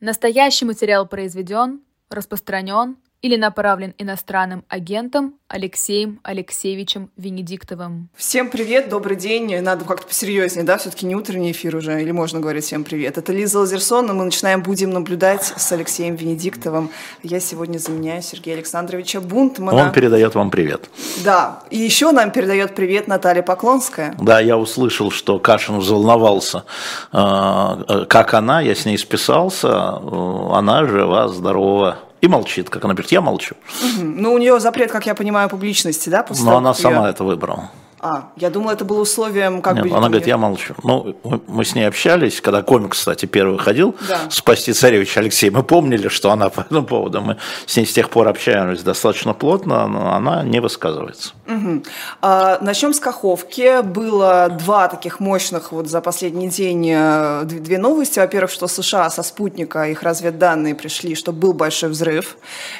Настоящий материал произведен, распространен или направлен иностранным агентом Алексеем Алексеевичем Венедиктовым. Всем привет, добрый день. Надо как-то посерьезнее, да? Все-таки не утренний эфир уже, или можно говорить всем привет. Это Лиза Лазерсон, и мы начинаем «Будем наблюдать» с Алексеем Венедиктовым. Я сегодня заменяю Сергея Александровича Бунтмана. Он передает вам привет. Да, и еще нам передает привет Наталья Поклонская. Да, я услышал, что Кашин взволновался, э, э, как она, я с ней списался, э, она жива, здорова, и молчит, как она говорит, я молчу. Угу. Ну, у нее запрет, как я понимаю, публичности, да? После Но она сама это выбрала. А, я думала, это было условием, как Нет, бы... Она говорит, я молчу. Ну, мы с ней общались, когда комик, кстати, первый ходил, да. «Спасти царевича Алексей», мы помнили, что она по этому поводу, мы с ней с тех пор общаемся достаточно плотно, но она не высказывается. Угу. А, начнем с Каховки. Было два таких мощных вот за последний день э, две новости. Во-первых, что США со спутника, их разведданные пришли, что был большой взрыв.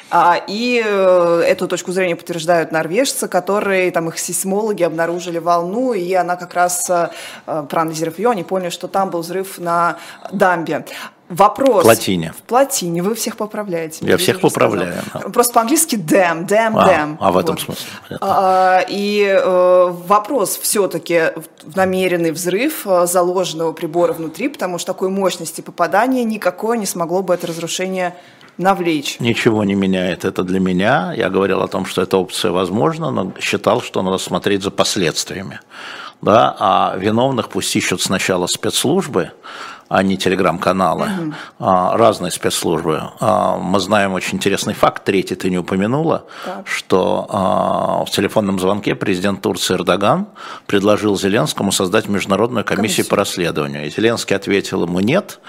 А, и э, эту точку зрения подтверждают норвежцы, которые, там их сейсмологи обнаружили обнаружили волну, и она как раз, э, проанализировав ее, они поняли, что там был взрыв на дамбе. Вопрос. В плотине. В плотине. Вы всех поправляете. Я всех поправляю. Да. Просто по-английски dam, dam, а. А в этом вот. смысле. А, и э, вопрос все-таки намеренный взрыв э, заложенного прибора внутри, потому что такой мощности попадания никакое не смогло бы это разрушение навлечь. Ничего не меняет это для меня. Я говорил о том, что эта опция возможна, но считал, что надо смотреть за последствиями. Да? А виновных пусть ищут сначала спецслужбы, а не телеграм-каналы, угу. разные спецслужбы. А, мы знаем очень интересный факт, третий ты не упомянула, так. что а, в телефонном звонке президент Турции Эрдоган предложил Зеленскому создать международную комиссию, комиссию. по расследованию. И Зеленский ответил ему нет,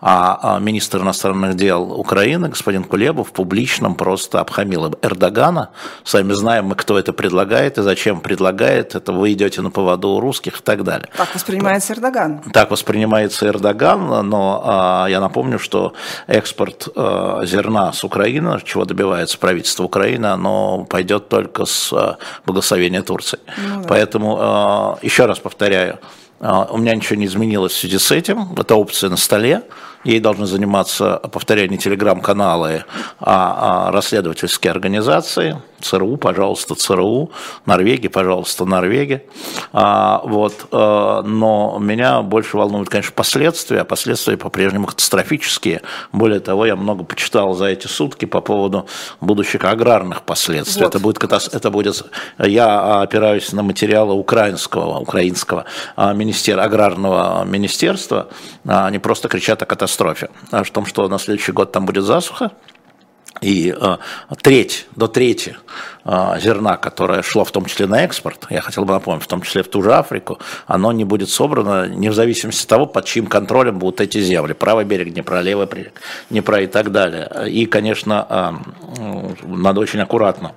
а министр иностранных дел Украины, господин Кулебов, в публичном просто обхамил Эрдогана. Сами знаем мы, кто это предлагает и зачем предлагает. Это вы идете на поводу у русских и так далее. Так воспринимается Эрдоган. Так воспринимается Эрдоган Иран, но а, я напомню, что экспорт а, зерна с Украины, чего добивается правительство Украины, оно пойдет только с а, благословения Турции. Ну, да. Поэтому, еще раз повторяю, у меня ничего не изменилось в связи с этим, это опция на столе, ей должны заниматься, повторяю, не телеграм-каналы, а расследовательские организации, ЦРУ, пожалуйста, ЦРУ, Норвегия, пожалуйста, Норвегия. А, вот, а, но меня больше волнуют, конечно, последствия, а последствия по-прежнему катастрофические. Более того, я много почитал за эти сутки по поводу будущих аграрных последствий. Вот. Это, будет, это будет, я опираюсь на материалы украинского, украинского а, министер, аграрного министерства, они просто кричат о катастрофе, о том, что на следующий год там будет засуха, и э, треть, до трети э, зерна, которое шло в том числе на экспорт, я хотел бы напомнить, в том числе в ту же Африку, оно не будет собрано не в зависимости от того, под чьим контролем будут эти земли. Правый берег Днепра, левый берег Днепра и так далее. И, конечно, э, надо очень аккуратно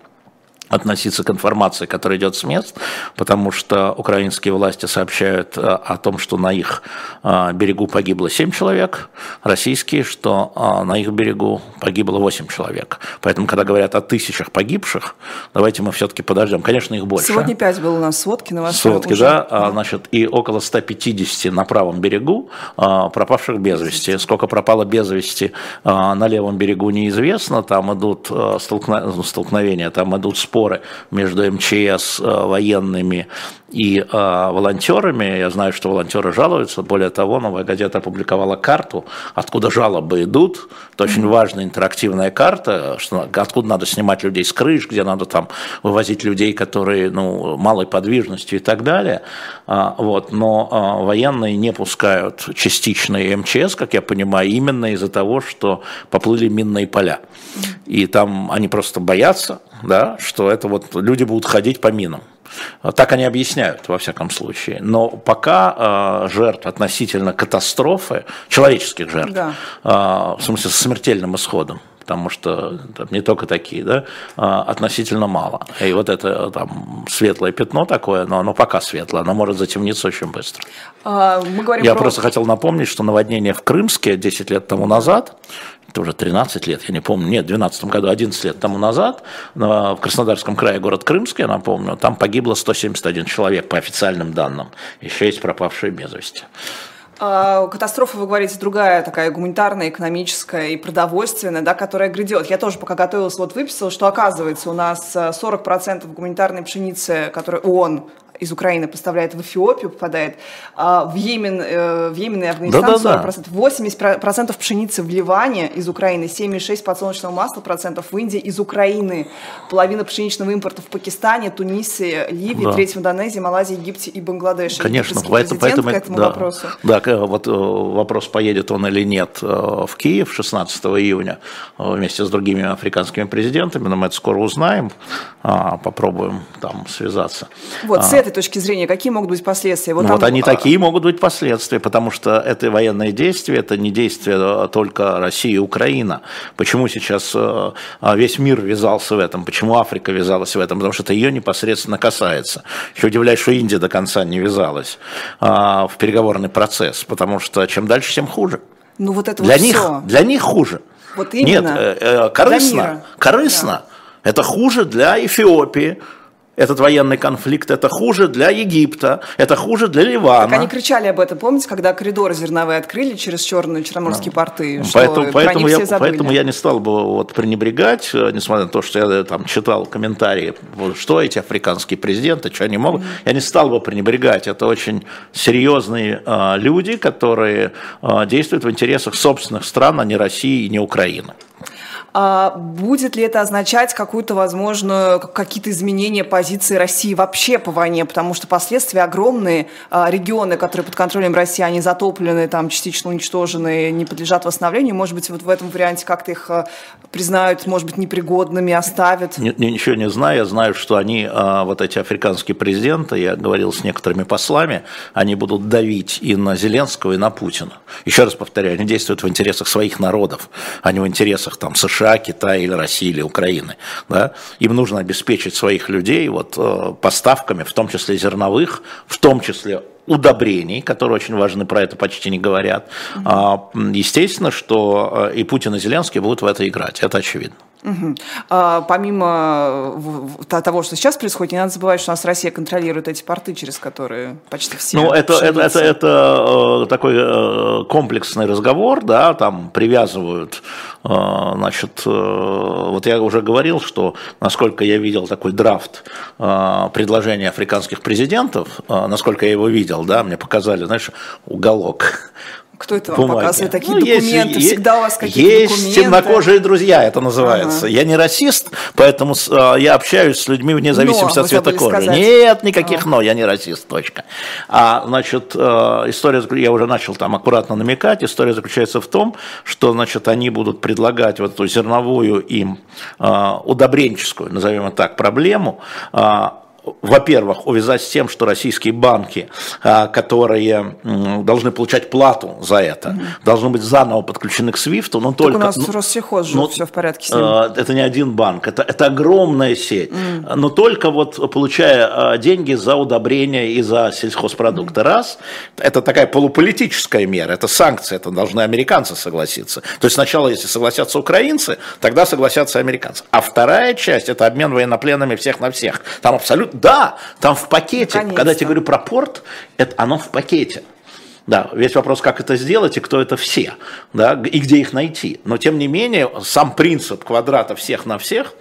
относиться к информации, которая идет с мест, потому что украинские власти сообщают э, о том, что на их э, берегу погибло 7 человек, российские, что э, на их берегу погибло 8 человек. Поэтому, когда говорят о тысячах погибших, давайте мы все-таки подождем. Конечно, их больше. Сегодня 5 было у нас сводки на Сводки, уже. да. А, значит, и около 150 на правом берегу пропавших без вести. Сколько пропало без вести на левом берегу, неизвестно. Там идут столкновения, там идут споры споры между МЧС, э, военными и э, волонтерами. Я знаю, что волонтеры жалуются. Более того, новая газета опубликовала карту, откуда жалобы идут. Это очень важная интерактивная карта, что, откуда надо снимать людей с крыш, где надо там вывозить людей, которые ну, малой подвижностью и так далее. А, вот. Но а, военные не пускают частичные МЧС, как я понимаю, именно из-за того, что поплыли минные поля. И там они просто боятся, да, что это вот люди будут ходить по минам. Так они объясняют, во всяком случае. Но пока э, жертв относительно катастрофы, человеческих жертв, да. э, в смысле с смертельным исходом, потому что там, не только такие, да, а, относительно мало. И вот это там светлое пятно такое, но оно пока светлое, оно может затемниться очень быстро. А, мы Я про... просто хотел напомнить, что наводнение в Крымске 10 лет тому назад, это уже 13 лет, я не помню, нет, в 2012 году, 11 лет тому назад, в Краснодарском крае, город Крымский, я напомню, там погибло 171 человек по официальным данным, еще есть пропавшие без вести. А, катастрофа, вы говорите, другая такая гуманитарная, экономическая и продовольственная, да, которая грядет. Я тоже пока готовилась, вот выписала, что оказывается у нас 40% гуманитарной пшеницы, которую ООН из Украины поставляет в Эфиопию, попадает, а в Йемен, э, в Йемен и Афганистан да, да, 40%, 80% пшеницы в Ливане из Украины, 7,6% подсолнечного масла процентов в Индии из Украины, половина пшеничного импорта в Пакистане, Тунисе, Ливии, да. треть в Индонезии, Малайзии, Египте и Бангладеше. Конечно, поэтому, поэтому к этому да, вопросу. Да, вот э, вопрос, поедет он или нет э, в Киев 16 июня вместе с другими африканскими президентами, но мы это скоро узнаем, а, попробуем там связаться. Вот, с этой точки зрения, какие могут быть последствия? Вот, ну, там... вот они а, такие могут быть последствия, потому что это военные действия, это не действия а, только России и Украина. Почему сейчас а, весь мир ввязался в этом? Почему Африка ввязалась в этом? Потому что это ее непосредственно касается. Еще удивляюсь, что Индия до конца не ввязалась в переговорный процесс, потому что чем дальше, тем хуже. Ну вот это для вот них, все. Для них хуже. Вот именно. Нет, э, э, корыстно. Корыстно. Да. Это хуже для Эфиопии, этот военный конфликт, это хуже для Египта, это хуже для Ливана. Так они кричали об этом, помните, когда коридоры зерновые открыли через черные черноморские да. порты? Поэтому, поэтому, я, поэтому я не стал бы вот пренебрегать, э, несмотря на то, что я там читал комментарии, что эти африканские президенты, что они могут, mm-hmm. я не стал бы пренебрегать. Это очень серьезные э, люди, которые э, действуют в интересах собственных стран, а не России и не Украины. А будет ли это означать какую-то возможную, какие-то изменения позиции России вообще по войне? Потому что последствия огромные. А, регионы, которые под контролем России, они затоплены, там частично уничтожены, не подлежат восстановлению. Может быть, вот в этом варианте как-то их а, признают, может быть, непригодными, оставят? Ничего не знаю. Я знаю, что они, а, вот эти африканские президенты, я говорил с некоторыми послами, они будут давить и на Зеленского, и на Путина. Еще раз повторяю, они действуют в интересах своих народов, а не в интересах там США США, Китая или России или Украины. Да? Им нужно обеспечить своих людей вот, э, поставками, в том числе зерновых, в том числе удобрений, которые очень важны, про это почти не говорят. Mm-hmm. Естественно, что э, и Путин, и Зеленский будут в это играть, это очевидно. Угу. А, помимо того, что сейчас происходит, не надо забывать, что у нас Россия контролирует эти порты, через которые почти все. Ну, это, это, это, это э, такой э, комплексный разговор, да, там привязывают, э, значит, вот я уже говорил, что, насколько я видел такой драфт предложения африканских президентов, насколько я его видел, да, мне показали, знаешь, уголок кто это вам показывает такие ну, документы? Есть, Всегда у вас какие-то есть документы? Темнокожие друзья, это называется. Ага. Я не расист, поэтому а, я общаюсь с людьми вне зависимости но, от цвета кожи. Сказать. Нет никаких а. но, я не расист, точка. А, значит, а, история, я уже начал там аккуратно намекать, история заключается в том, что, значит, они будут предлагать вот эту зерновую им а, удобренческую, назовем это так, проблему, во-первых, увязать с тем, что российские банки, а, которые должны получать плату за это, угу. должны быть заново подключены к SWIFT, но так только... у нас ну, Россельхоз же, ну, все в порядке с ним. А, это не один банк, это, это огромная сеть, mm. но только вот получая а, деньги за удобрения и за сельхозпродукты. Mm. Раз, это такая полуполитическая мера, это санкции, это должны американцы согласиться. То есть сначала, если согласятся украинцы, тогда согласятся американцы. А вторая часть, это обмен военнопленными всех на всех. Там абсолютно да, там в пакете. Когда я тебе говорю про порт, это оно в пакете. Да, весь вопрос, как это сделать и кто это все, да, и где их найти. Но тем не менее, сам принцип квадрата всех на всех,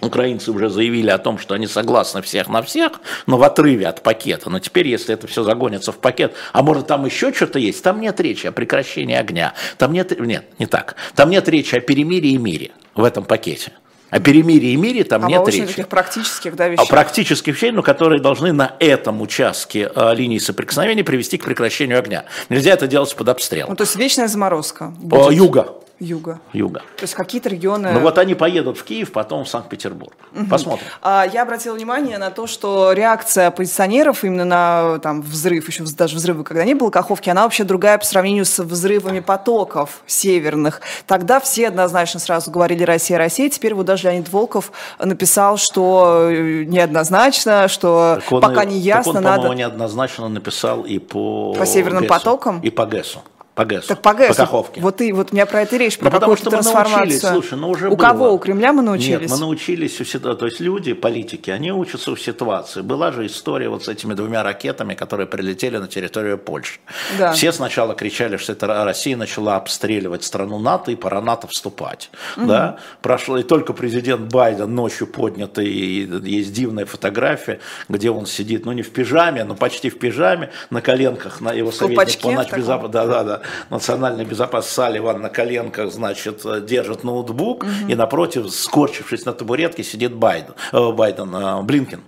украинцы уже заявили о том, что они согласны всех на всех, но в отрыве от пакета. Но теперь, если это все загонится в пакет, а может там еще что-то есть, там нет речи о прекращении огня, там нет, нет, не так, там нет речи о перемирии и мире в этом пакете. О перемирии и мире там а нет речи. таких практических да, вещей. О практических вещей, но которые должны на этом участке э, линии соприкосновения привести к прекращению огня. Нельзя это делать под обстрелом. Ну, то есть вечная заморозка. Будет. О, юга. Юга. Юга. То есть какие-то регионы... Ну вот они поедут в Киев, потом в Санкт-Петербург. Угу. Посмотрим. А, я обратила внимание на то, что реакция оппозиционеров именно на там, взрыв, еще даже взрывы, когда не было Каховки, она вообще другая по сравнению с взрывами потоков северных. Тогда все однозначно сразу говорили «Россия, Россия». Теперь вот даже Леонид Волков написал, что э, неоднозначно, что он, пока не ясно, так он, надо... неоднозначно написал и по... По северным ГЭСу, потокам? И по ГЭСу. По ГЭСу. Так по ГЭСу. По Каховке. Вот, и, вот у меня про это речь, про Ну, потому какую-то что мы научились, трансформацию. слушай, ну уже У было. кого? У Кремля мы научились? Нет, мы научились у ситуации. То есть люди, политики, они учатся у ситуации. Была же история вот с этими двумя ракетами, которые прилетели на территорию Польши. Да. Все сначала кричали, что это Россия начала обстреливать страну НАТО и пора НАТО вступать. Да? Прошло, и только президент Байден ночью поднятый, есть дивная фотография, где он сидит, ну не в пижаме, но почти в пижаме, на коленках, на его советник по таком? безопасности да, да, да. Национальной безопасности Салливан на коленках, значит, э, держит ноутбук, и напротив, скорчившись на табуретке, сидит Байден, э, Байден, э, Блинкен.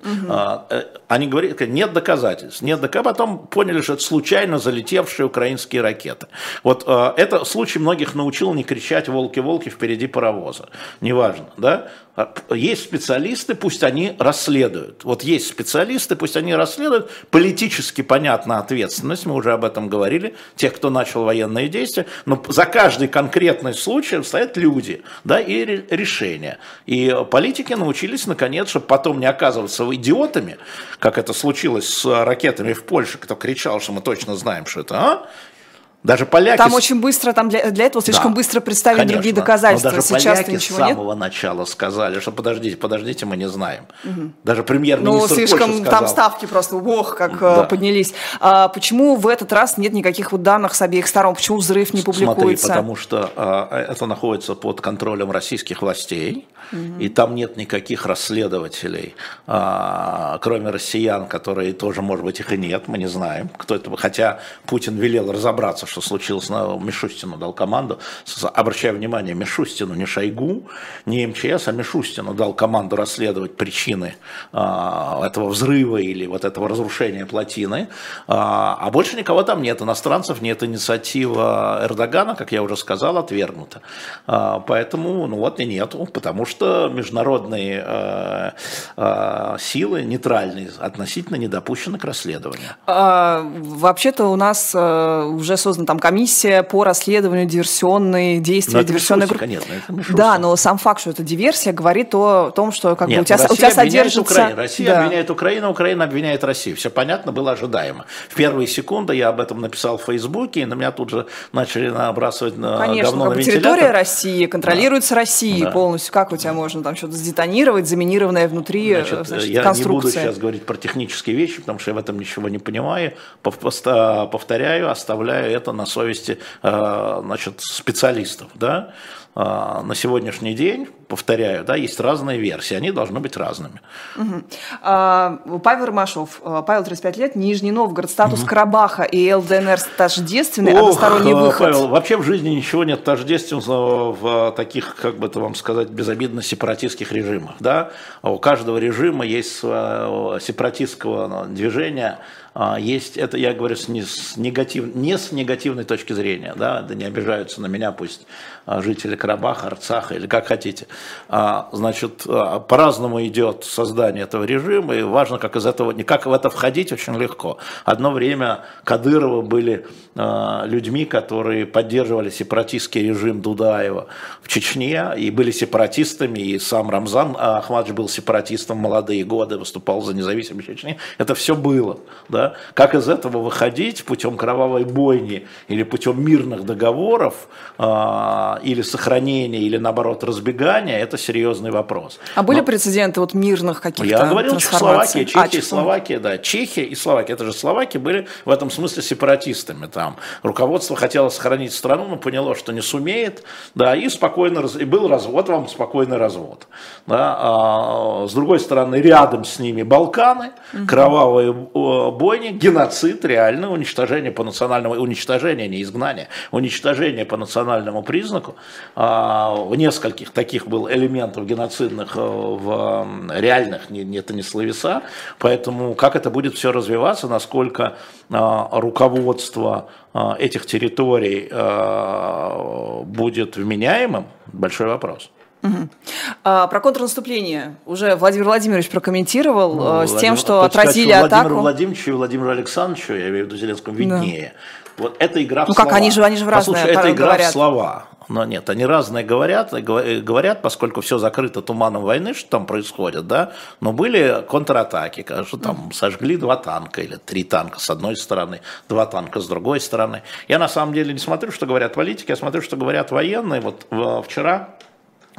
А, э, Они говорят, нет доказательств, нет доказательств. Потом поняли, что это случайно залетевшие украинские ракеты. Вот э, это случай многих научил не кричать «волки-волки» впереди паровоза. Неважно, да? А, Есть специалисты, пусть они расследуют. Вот есть специалисты, пусть они расследуют. Политически понятна ответственность, мы уже об этом говорили, тех, кто начал военные действия. Но за каждый конкретный случай стоят люди да, и ре- решения. И политики научились, наконец, чтобы потом не оказываться идиотами, как это случилось с ракетами в Польше, кто кричал, что мы точно знаем, что это, а? Даже поляки... Там с- очень быстро, там для, для этого слишком да, быстро представили конечно. другие Но доказательства. даже Сейчас-то поляки с ничего нет. самого начала сказали, что подождите, подождите, мы не знаем. Даже премьер-министр Ну, слишком Польши там сказал. ставки просто, ох, как э, Да. поднялись. А почему в этот раз нет никаких вот данных с обеих сторон? Почему взрыв не Смотри, публикуется? потому что а, это находится под контролем российских властей, и там нет никаких расследователей, а, кроме россиян, которые тоже, может быть, их и нет, мы не знаем, кто это. Хотя Путин велел разобраться, что случилось, на Мишустину дал команду. Обращаю внимание, Мишустину, не Шойгу, не МЧС, а Мишустину дал команду расследовать причины а, этого взрыва или вот этого разрушения плотины. А, а больше никого там нет, иностранцев нет, инициатива Эрдогана, как я уже сказал, отвергнута. А, поэтому, ну вот и нету, потому что международные э, э, силы нейтральные относительно не допущены к расследованию. А, Вообще-то у нас э, уже создана там комиссия по расследованию диверсионной действия Но это диверсионной группы. Да, но сам факт, что это диверсия, говорит о том, что как бы Нет, у тебя, Россия у тебя содержится... Украину, Россия Да. обвиняет Украину, Украина обвиняет Россию. Все понятно, было ожидаемо. В первые секунды я об этом написал в Фейсбуке, и на меня тут же начали набрасывать на Конечно, говно как на бы вентилятор. территория России контролируется Россией Да. полностью. Как у тебя можно там что-то сдетонировать, заминированное внутри э, Значит, значит, я не буду конструкция? сейчас говорить про технические вещи, потому что я в этом ничего не понимаю. Повторяю, оставляю это на совести э, значит, специалистов. Да? А, На сегодняшний день, повторяю, да, есть разные версии, они должны быть разными. А, Павел Ромашов, а, Павел, 35 лет, Нижний Новгород, статус Карабаха и ЛДНР тождественный, Ох, односторонний э, выход. Павел, вообще в жизни ничего нет тождественного в таких, как бы это вам сказать, безобидно сепаратистских режимах. Да? А У каждого режима есть сепаратистского движения, есть, это я говорю с, не, с негатив, не с негативной точки зрения, да, да не обижаются на меня, пусть а, жители Карабаха, Арцаха или как хотите. А, Значит, а, по-разному идет создание этого режима, и важно, как из этого, не как в это входить, очень легко. Одно время Кадырова были а, людьми, которые поддерживали сепаратистский режим Дудаева в Чечне, и были сепаратистами, и сам Рамзан Ахмадж был сепаратистом в молодые годы, выступал за независимость Чечни. Это все было. Да? Как из этого выходить путем кровавой бойни или путем мирных договоров, а, или сохранения, или наоборот разбегания, это серьезный вопрос. А были Но- прецеденты вот мирных каких-то я говорил? Чехословакия, Чехия А, и. Словакия, да. Чехия и Словакия, это же Словакия были в этом смысле сепаратистами. Там руководство хотело сохранить страну, но поняло, что не сумеет, да, и спокойно, и был развод, вам спокойный развод. Да. А, с другой стороны, рядом с ними Балканы, кровавые э, бойни, геноцид, реально уничтожение по национальному, уничтожение, не изгнание, уничтожение по национальному признаку. А, нескольких таких был элементов геноцидных э, в реальных, не, это не словеса, поэтому как это будет все развиваться, насколько а, руководство а, этих территорий будет вменяемым, большой вопрос. А, про контрнаступление уже Владимир Владимирович прокомментировал э, с тем, Владимир- что хочется сказать, отразили что Владимиру атаку. Владимировичу и Владимиру Александровичу, я имею в виду Зеленскому, виднее. Вот эта игра в Ну как, слова. они же- они же в разное Послушай, это игра говорят. в слова. Но нет, они разные говорят, говорят, поскольку все закрыто туманом войны, что там происходит, да, но были контратаки, кажется, там сожгли два танка или три танка с одной стороны, два танка с другой стороны. Я на самом деле не смотрю, что говорят политики, я смотрю, что говорят военные. Вот вчера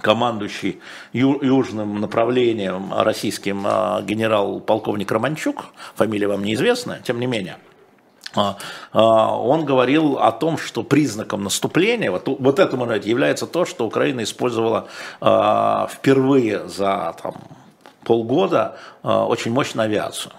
командующий южным направлением российским а, генерал-полковник Романчук, фамилия вам неизвестная, тем не менее, а, а, он говорил о том, что признаком наступления, вот, вот этому является то, что Украина использовала впервые за там, полгода очень мощную авиацию.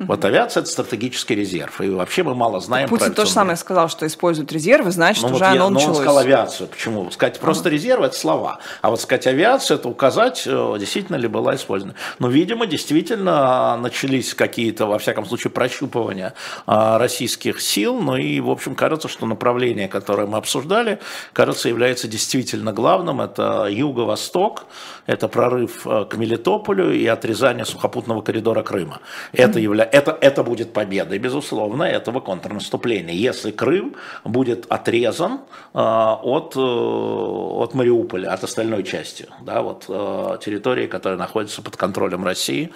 Вот авиация – это стратегический резерв. И вообще мы мало знаем Путин про то же самое сказал, что используют резервы, значит, ну, уже вот оно я, началось. Но он сказал авиацию. Почему? Сказать просто ага. резерв – это слова. А вот сказать авиацию – это указать, э, действительно ли была использована. Но, видимо, действительно начались какие-то, во всяком случае, прощупывания а, российских сил. Ну и, в общем, кажется, что направление, которое мы обсуждали, кажется, является действительно главным. Это юго-восток, это прорыв э, к Мелитополю и отрезание сухопутного коридора Крыма. Это, явля... это, это будет победой, безусловно, этого контрнаступления. Если Крым будет отрезан э, от, э, от Мариуполя, от остальной части, да, вот, э, территории, которая находится под контролем России.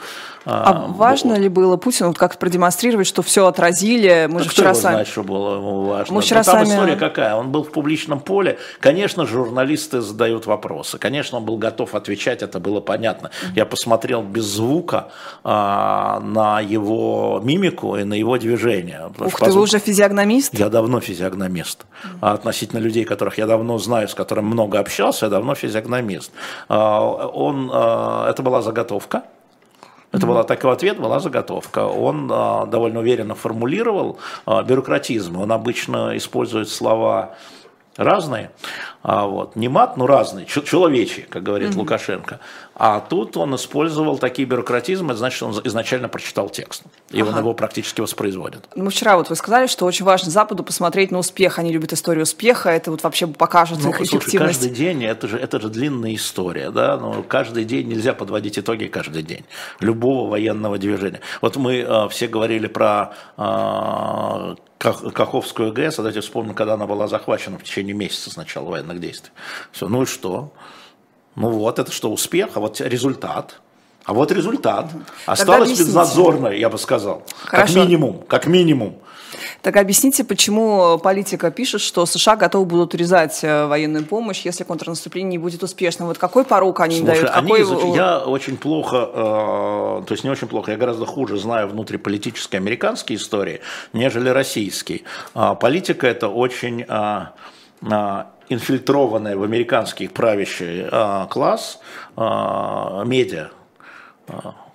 А важно вот. ли было Путину как продемонстрировать, что все отразили? Мы же вчера сами... знает, что было ему важно? Мы вчера ну, там сами... история какая? Он был в публичном поле. Конечно, журналисты задают вопросы. Конечно, он был готов отвечать это было понятно. Я посмотрел без звука а, на его мимику и на его движение. Ух ты, вы уже физиогномист? Я давно физиогномист. А относительно людей, которых я давно знаю, с которыми много общался, я давно физиогномист. А, он, а, это была заготовка. Это была такой ответ, была заготовка. Он а, довольно уверенно формулировал бюрократизм. Он обычно использует слова разные, а вот, не мат, но разные, человечьи, как говорит mm Лукашенко. А тут он использовал такие бюрократизмы, значит, он изначально прочитал текст, и ага. он его практически воспроизводит. Ну, вчера вот вы сказали, что очень важно Западу посмотреть на успех, они любят историю успеха, это вот вообще покажет ну, их слушай, эффективность. каждый день, это же, это же длинная история, да, но каждый день нельзя подводить итоги каждый день любого военного движения. Вот мы э, все говорили про э, Каховскую ГЭС, а давайте вспомним, когда она была захвачена в течение месяца с начала военных действий. Все, ну и что? Ну вот, это что, успех, а вот результат. А вот результат. Осталось безнадзорное, я бы сказал. Хорошо. Как минимум, как минимум. Так объясните, почему политика пишет, что США готовы будут урезать э, военную помощь, если контрнаступление не будет успешным? Вот какой порог они Слушай, дают? Они изуч... Я очень плохо, э, то есть не очень плохо, я гораздо хуже знаю внутриполитические американские истории, нежели российские. Э, политика это очень... Э, инфильтрованная в американский правящий э, класс э, медиа,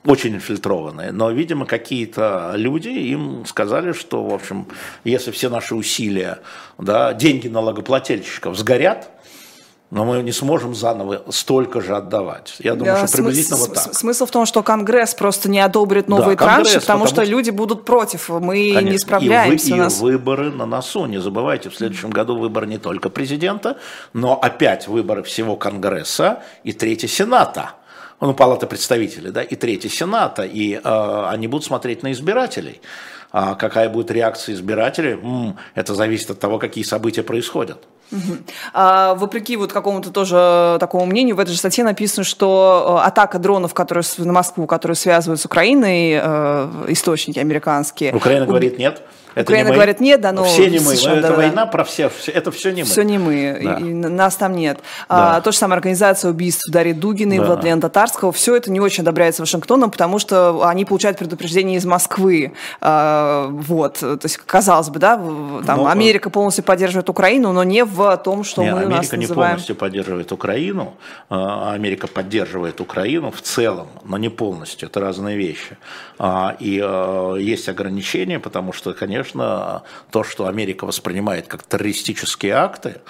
очень инфильтрованные, но, видимо, какие-то люди им сказали, что, в общем, если все наши усилия, да, деньги налогоплательщиков сгорят, но мы не сможем заново столько же отдавать. Я думаю, да, что приблизительно смысл, вот так. Смысл в том, что Конгресс просто не одобрит новые да, транши, потому, потому что люди будут против, мы конечно, не справляемся. И, вы, и нас... выборы на носу. Не забывайте, в следующем году выбор не только президента, но опять выборы всего Конгресса и третьего Сената ну, Палата представителей, да, и третий Сената, и э, они будут смотреть на избирателей. А какая будет реакция избирателей, м-м, это зависит от того, какие события происходят. Угу. А, вопреки вот какому-то тоже такому мнению, в этой же статье написано, что э, атака дронов которые, на Москву, которые связывают с Украиной, э, источники американские. Украина уб... говорит нет. Это Украина не говорит нет, да, но... Все не мы, США, это да, война про все, это все не мы. Все не мы, да. и, и нас там нет. Да. А, то же самое организация убийств Дарьи Дугиной, да. Владлена Татарского, все это не очень одобряется Вашингтоном, потому что они получают предупреждение из Москвы. А, вот, то есть, казалось бы, да, там но, Америка полностью поддерживает Украину, но не в том, что не, мы Америка нас не называем... полностью поддерживает Украину, а Америка поддерживает Украину в целом, но не полностью, это разные вещи. А, и а, есть ограничения, потому что, конечно, то, что Америка воспринимает как террористические акты,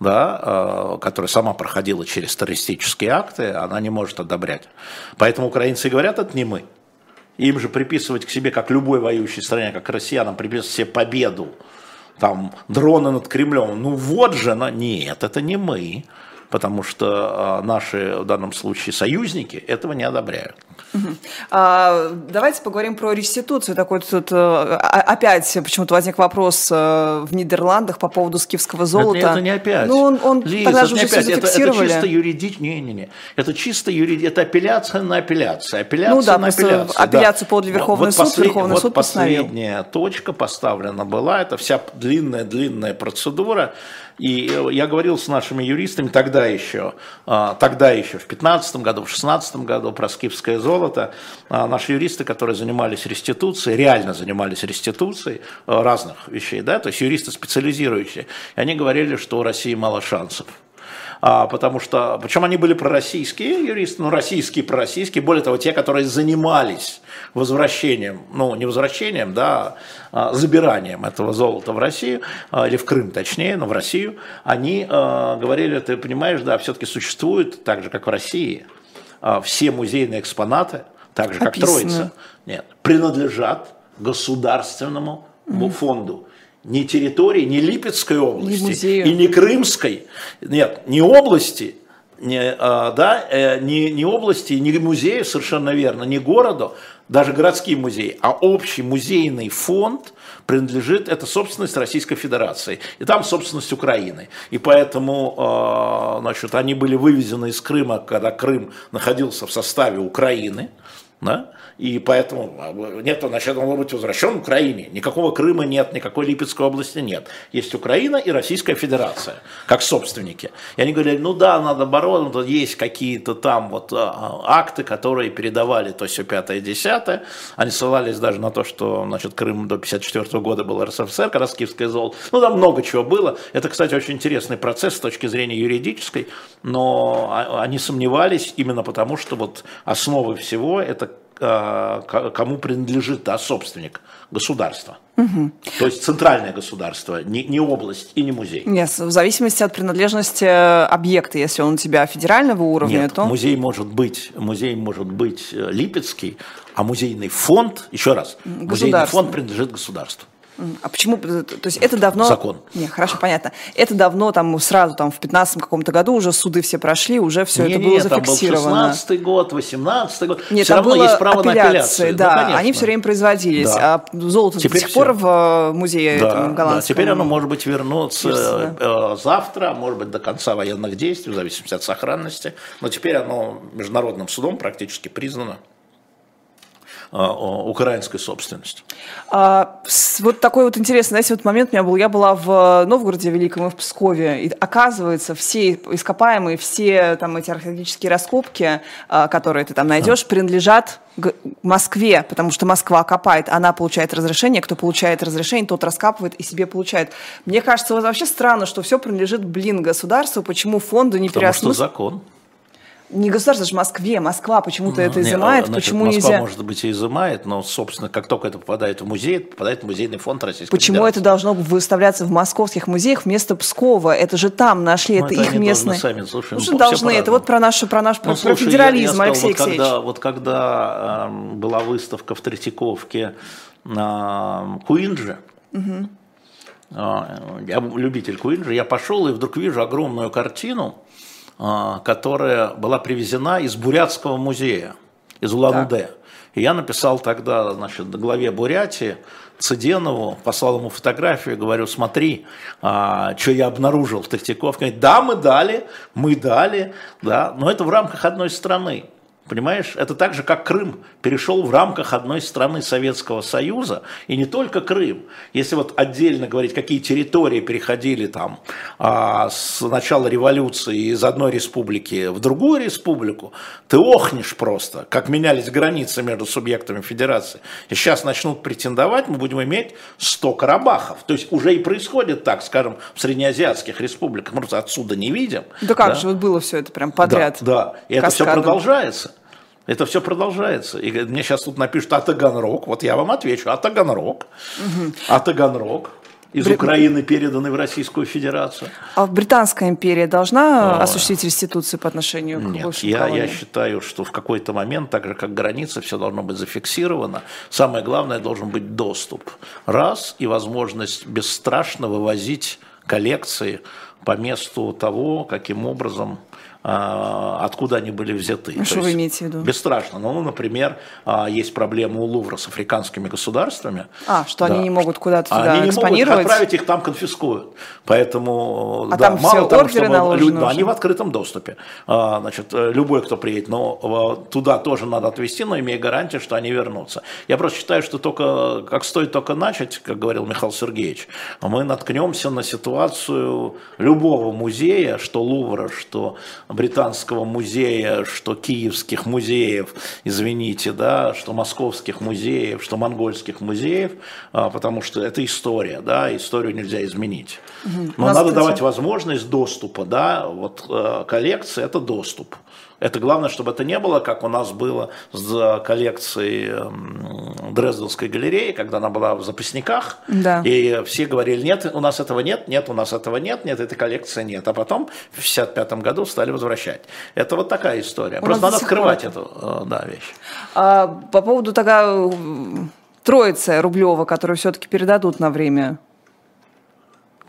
да, а, которая сама проходила через террористические акты, она не может одобрять. Поэтому украинцы говорят, это не мы. Им же приписывать к себе, как любой воюющей стране, как россиянам, приписывать себе победу, там, дроны над Кремлем. Ну вот же, но нет, это не мы. Потому что наши в данном случае союзники этого не одобряют. А, давайте поговорим про реституцию. Такой тут э, опять почему-то возник вопрос э, в Нидерландах по поводу скифского золота. Это, это не опять. Ну, он, он Лиз, тогда это же не опять. Это, это чисто юридически. Не, не, не. Это чисто юриди... Это апелляция на апелляцию. Апелляция Ну да, на апелляцию. апелляцию да. подали Верховный вот суд, послед- Верховный вот суд постановил. последняя точка поставлена была. Это вся длинная-длинная процедура. И э, я говорил с нашими юристами тогда еще, а, тогда еще в 15 году, в 16 году про скифское золото. А, Наши юристы, которые занимались реституцией, реально занимались реституцией э, разных вещей, да, то есть юристы специализирующие, они говорили, что у России мало шансов. А, потому что, причем они были пророссийские юристы, ну, российские, пророссийские, более того, те, которые занимались возвращением, ну, не возвращением, да, а забиранием этого золота в Россию, а, или в Крым точнее, но в Россию, они говорили, ты понимаешь, да, все-таки существует, так же, как в России, все музейные экспонаты, так же, как Описано. Троица, нет, принадлежат государственному фонду. Не территории, не Липецкой области, музею. и не Крымской, нет, не области, не, а, да, э, не, не области, не музею, совершенно верно, не городу, даже городские музеи, а общий музейный фонд принадлежит, это собственность Российской Федерации, и там собственность Украины. И поэтому а, значит, они были вывезены из Крыма, когда Крым находился в составе Украины, да? И поэтому а, нет, значит, он может быть возвращен Украине. Никакого Крыма нет, никакой Липецкой области нет. Есть Украина и Российская Федерация, как собственники. И они говорили, ну да, надо бороться, но есть какие-то там вот а, акты, которые передавали то все пятое, десятое. Они ссылались даже на то, что значит, Крым до 54 года был РСФСР, когда скифское золото. Ну там много чего было. Это, кстати, очень интересный процесс с точки зрения юридической, но а- они сомневались именно потому, что вот основой всего это а, кому принадлежит да, собственник государства. То есть центральное государство, не, не область и не музей. Нет, в зависимости от принадлежности э, объекта, если он у тебя федерального уровня, Нет, то... музей может быть, музей может быть э, Липецкий, а музейный фонд, еще раз, музейный фонд принадлежит государству. А почему? То то есть это давно... Закон. Не, хорошо, понятно. Это давно, там, сразу, там, в 15 каком-то году уже суды все прошли, уже все это Не-не, было там был зафиксировано. 16 год, 18 год. Нет, все там равно было есть право на апелляции, апелляцию. да, Ну, конечно. они все время производились, Да. а золото Теперь до сих всё. пор в э, музее Да, да, голландском. теперь оно может быть вернуться Пирсе, э, завтра, может быть до конца военных действий, в зависимости от сохранности. Но теперь оно международным судом практически признано э, украинской собственностью. А, вот такой вот интересный, знаете, вот момент у меня был. Я была в Новгороде Великом и в Пскове. И оказывается, все ископаемые, все там эти археологические раскопки, а, которые ты там найдешь, принадлежат г- Москве, потому что Москва копает, она получает разрешение, кто получает разрешение, тот раскапывает и себе получает. Мне кажется, вот вообще странно, что все принадлежит, блин, государству, почему фонды не Потому что переосмысливают. закон. Не государство, же Москве, Москва почему-то это Не, изымает, значит, почему Москва, нельзя... может быть, и изымает, но, собственно, как только это попадает в музей, это попадает в музейный фонд Российской Почему Федерации. это должно выставляться в московских музеях вместо Пскова? Это же там нашли, Ну, это, это их местные. сами, слушай, ну, ну, что должны? Это вот про наш, про наш Ну, про слушай, я- федерализм, я, сказал, Алексей вот Алексеевич. когда, вот когда эм, была выставка в Третьяковке на Куинджи, а, я любитель Куинджи, я пошел и вдруг вижу огромную картину, которая была привезена из Бурятского музея, из Улан-Удэ. И я написал тогда, значит, главе Бурятии, Цыденову, послал ему фотографию, говорю, смотри, а, что я обнаружил в Третьяковке. Говорит, да, мы дали, мы дали, да, но это в рамках одной страны. Понимаешь, это так же, как Крым перешел в рамках одной страны Советского Союза, и не только Крым. Если вот отдельно говорить, какие территории переходили там а, с начала революции из одной республики в другую республику, ты охнешь просто, как менялись границы между субъектами федерации. И сейчас начнут претендовать, мы будем иметь 100 Карабахов. То есть уже и происходит так, скажем, в среднеазиатских республиках. Мы просто отсюда не видим. Да как же, вот было все это прям подряд. Да, да. и это все каскадом. продолжается. Это все продолжается. И мне сейчас тут напишут, а Таганрог, вот я вам отвечу, а Таганрог, а Таганрог из Бри- Украины переданный в Российскую Федерацию. А Британская империя должна А. осуществить реституцию по отношению к Нет, бывшим я, я считаю, что в какой-то момент, так же как граница, все должно быть зафиксировано. Самое главное, должен быть доступ. Раз, и возможность бесстрашно вывозить коллекции по месту того, каким образом откуда они были взяты. Ну, что вы имеете в виду? Бесстрашно. Ну, например, а, есть проблема у Лувра с африканскими государствами. А, что да. они не могут куда-то туда они экспонировать? Они не могут отправить, их там конфискуют. Поэтому, а да, там мало того, чтобы люди, да, они в открытом доступе. А, значит, любой, кто приедет, но туда тоже надо отвезти, но имея гарантию, что они вернутся. Я просто считаю, что только, как стоит только начать, как говорил Михаил Сергеевич, мы наткнемся на ситуацию любого музея, что Лувра, что Британского музея, что киевских музеев, извините, да, что московских музеев, что монгольских музеев, а, потому что это история, да, историю нельзя изменить. Угу. Но надо кстати... давать возможность доступа, да, вот э, коллекция – это доступ. Это главное, чтобы это не было, как у нас было с коллекцией эм, Дрезденской галереи, когда она была в запасниках, да. и все говорили, нет, у нас этого нет, нет, у нас этого нет, нет, этой коллекции нет. А потом в 1955 году стали возвращать. Это вот такая история. У Просто надо открывать эту э, да, вещь. А, по поводу тогда Троицы Рублева, которую все-таки передадут на время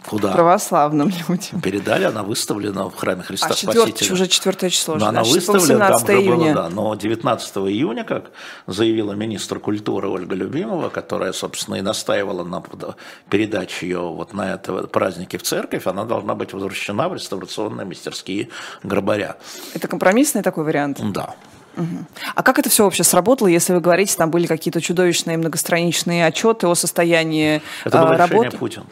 Куда? Православным людям. Передали, она выставлена в храме Христа а, Спасителя. уже четвертое число. Но она выставлена, там июня. Было, да, но 19 июня, как заявила министр культуры Ольга Любимова, которая, собственно, и настаивала на передаче ее вот на это праздники в церковь, она должна быть возвращена в реставрационные мастерские Грабаря. Это компромиссный такой вариант? Да. А как это все вообще сработало, если вы говорите, там были какие-то чудовищные многостраничные отчеты о состоянии Это было а, работы? решение Путина.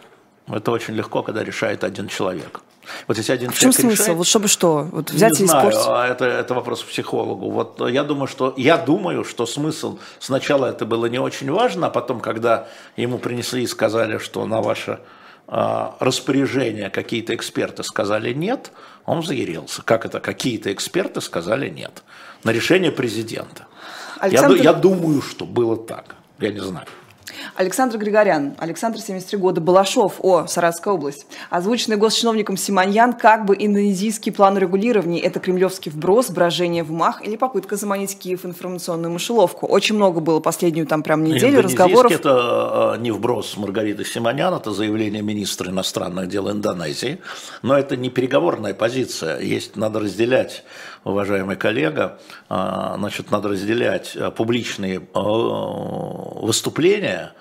Это очень легко, когда решает один человек. Вот если один в чем смысл? Решает, вот чтобы что? Вот взять не и знаю, а это, это вопрос к психологу. Вот я думаю, что я думаю, что смысл сначала это было не очень важно, а потом, когда ему принесли и сказали, что на ваше а, распоряжение какие-то эксперты сказали нет, он взъярился. Как это? Какие-то эксперты сказали нет. На решение президента. Александр... Я, я думаю, что было так. Я не знаю. Александр Григорян, Александр, 73 года, Балашов, о, Саратовская область. Озвученный госчиновником Симоньян, как бы индонезийский план регулирования. Это кремлевский вброс, брожение в умах или попытка заманить Киев в информационную мышеловку. Очень много было последнюю там прям неделю разговоров. это э, не вброс Маргариты Симонян, это заявление министра иностранных дел Индонезии. Но это не переговорная позиция. Есть, надо разделять уважаемый коллега, э, значит, надо разделять э, публичные выступления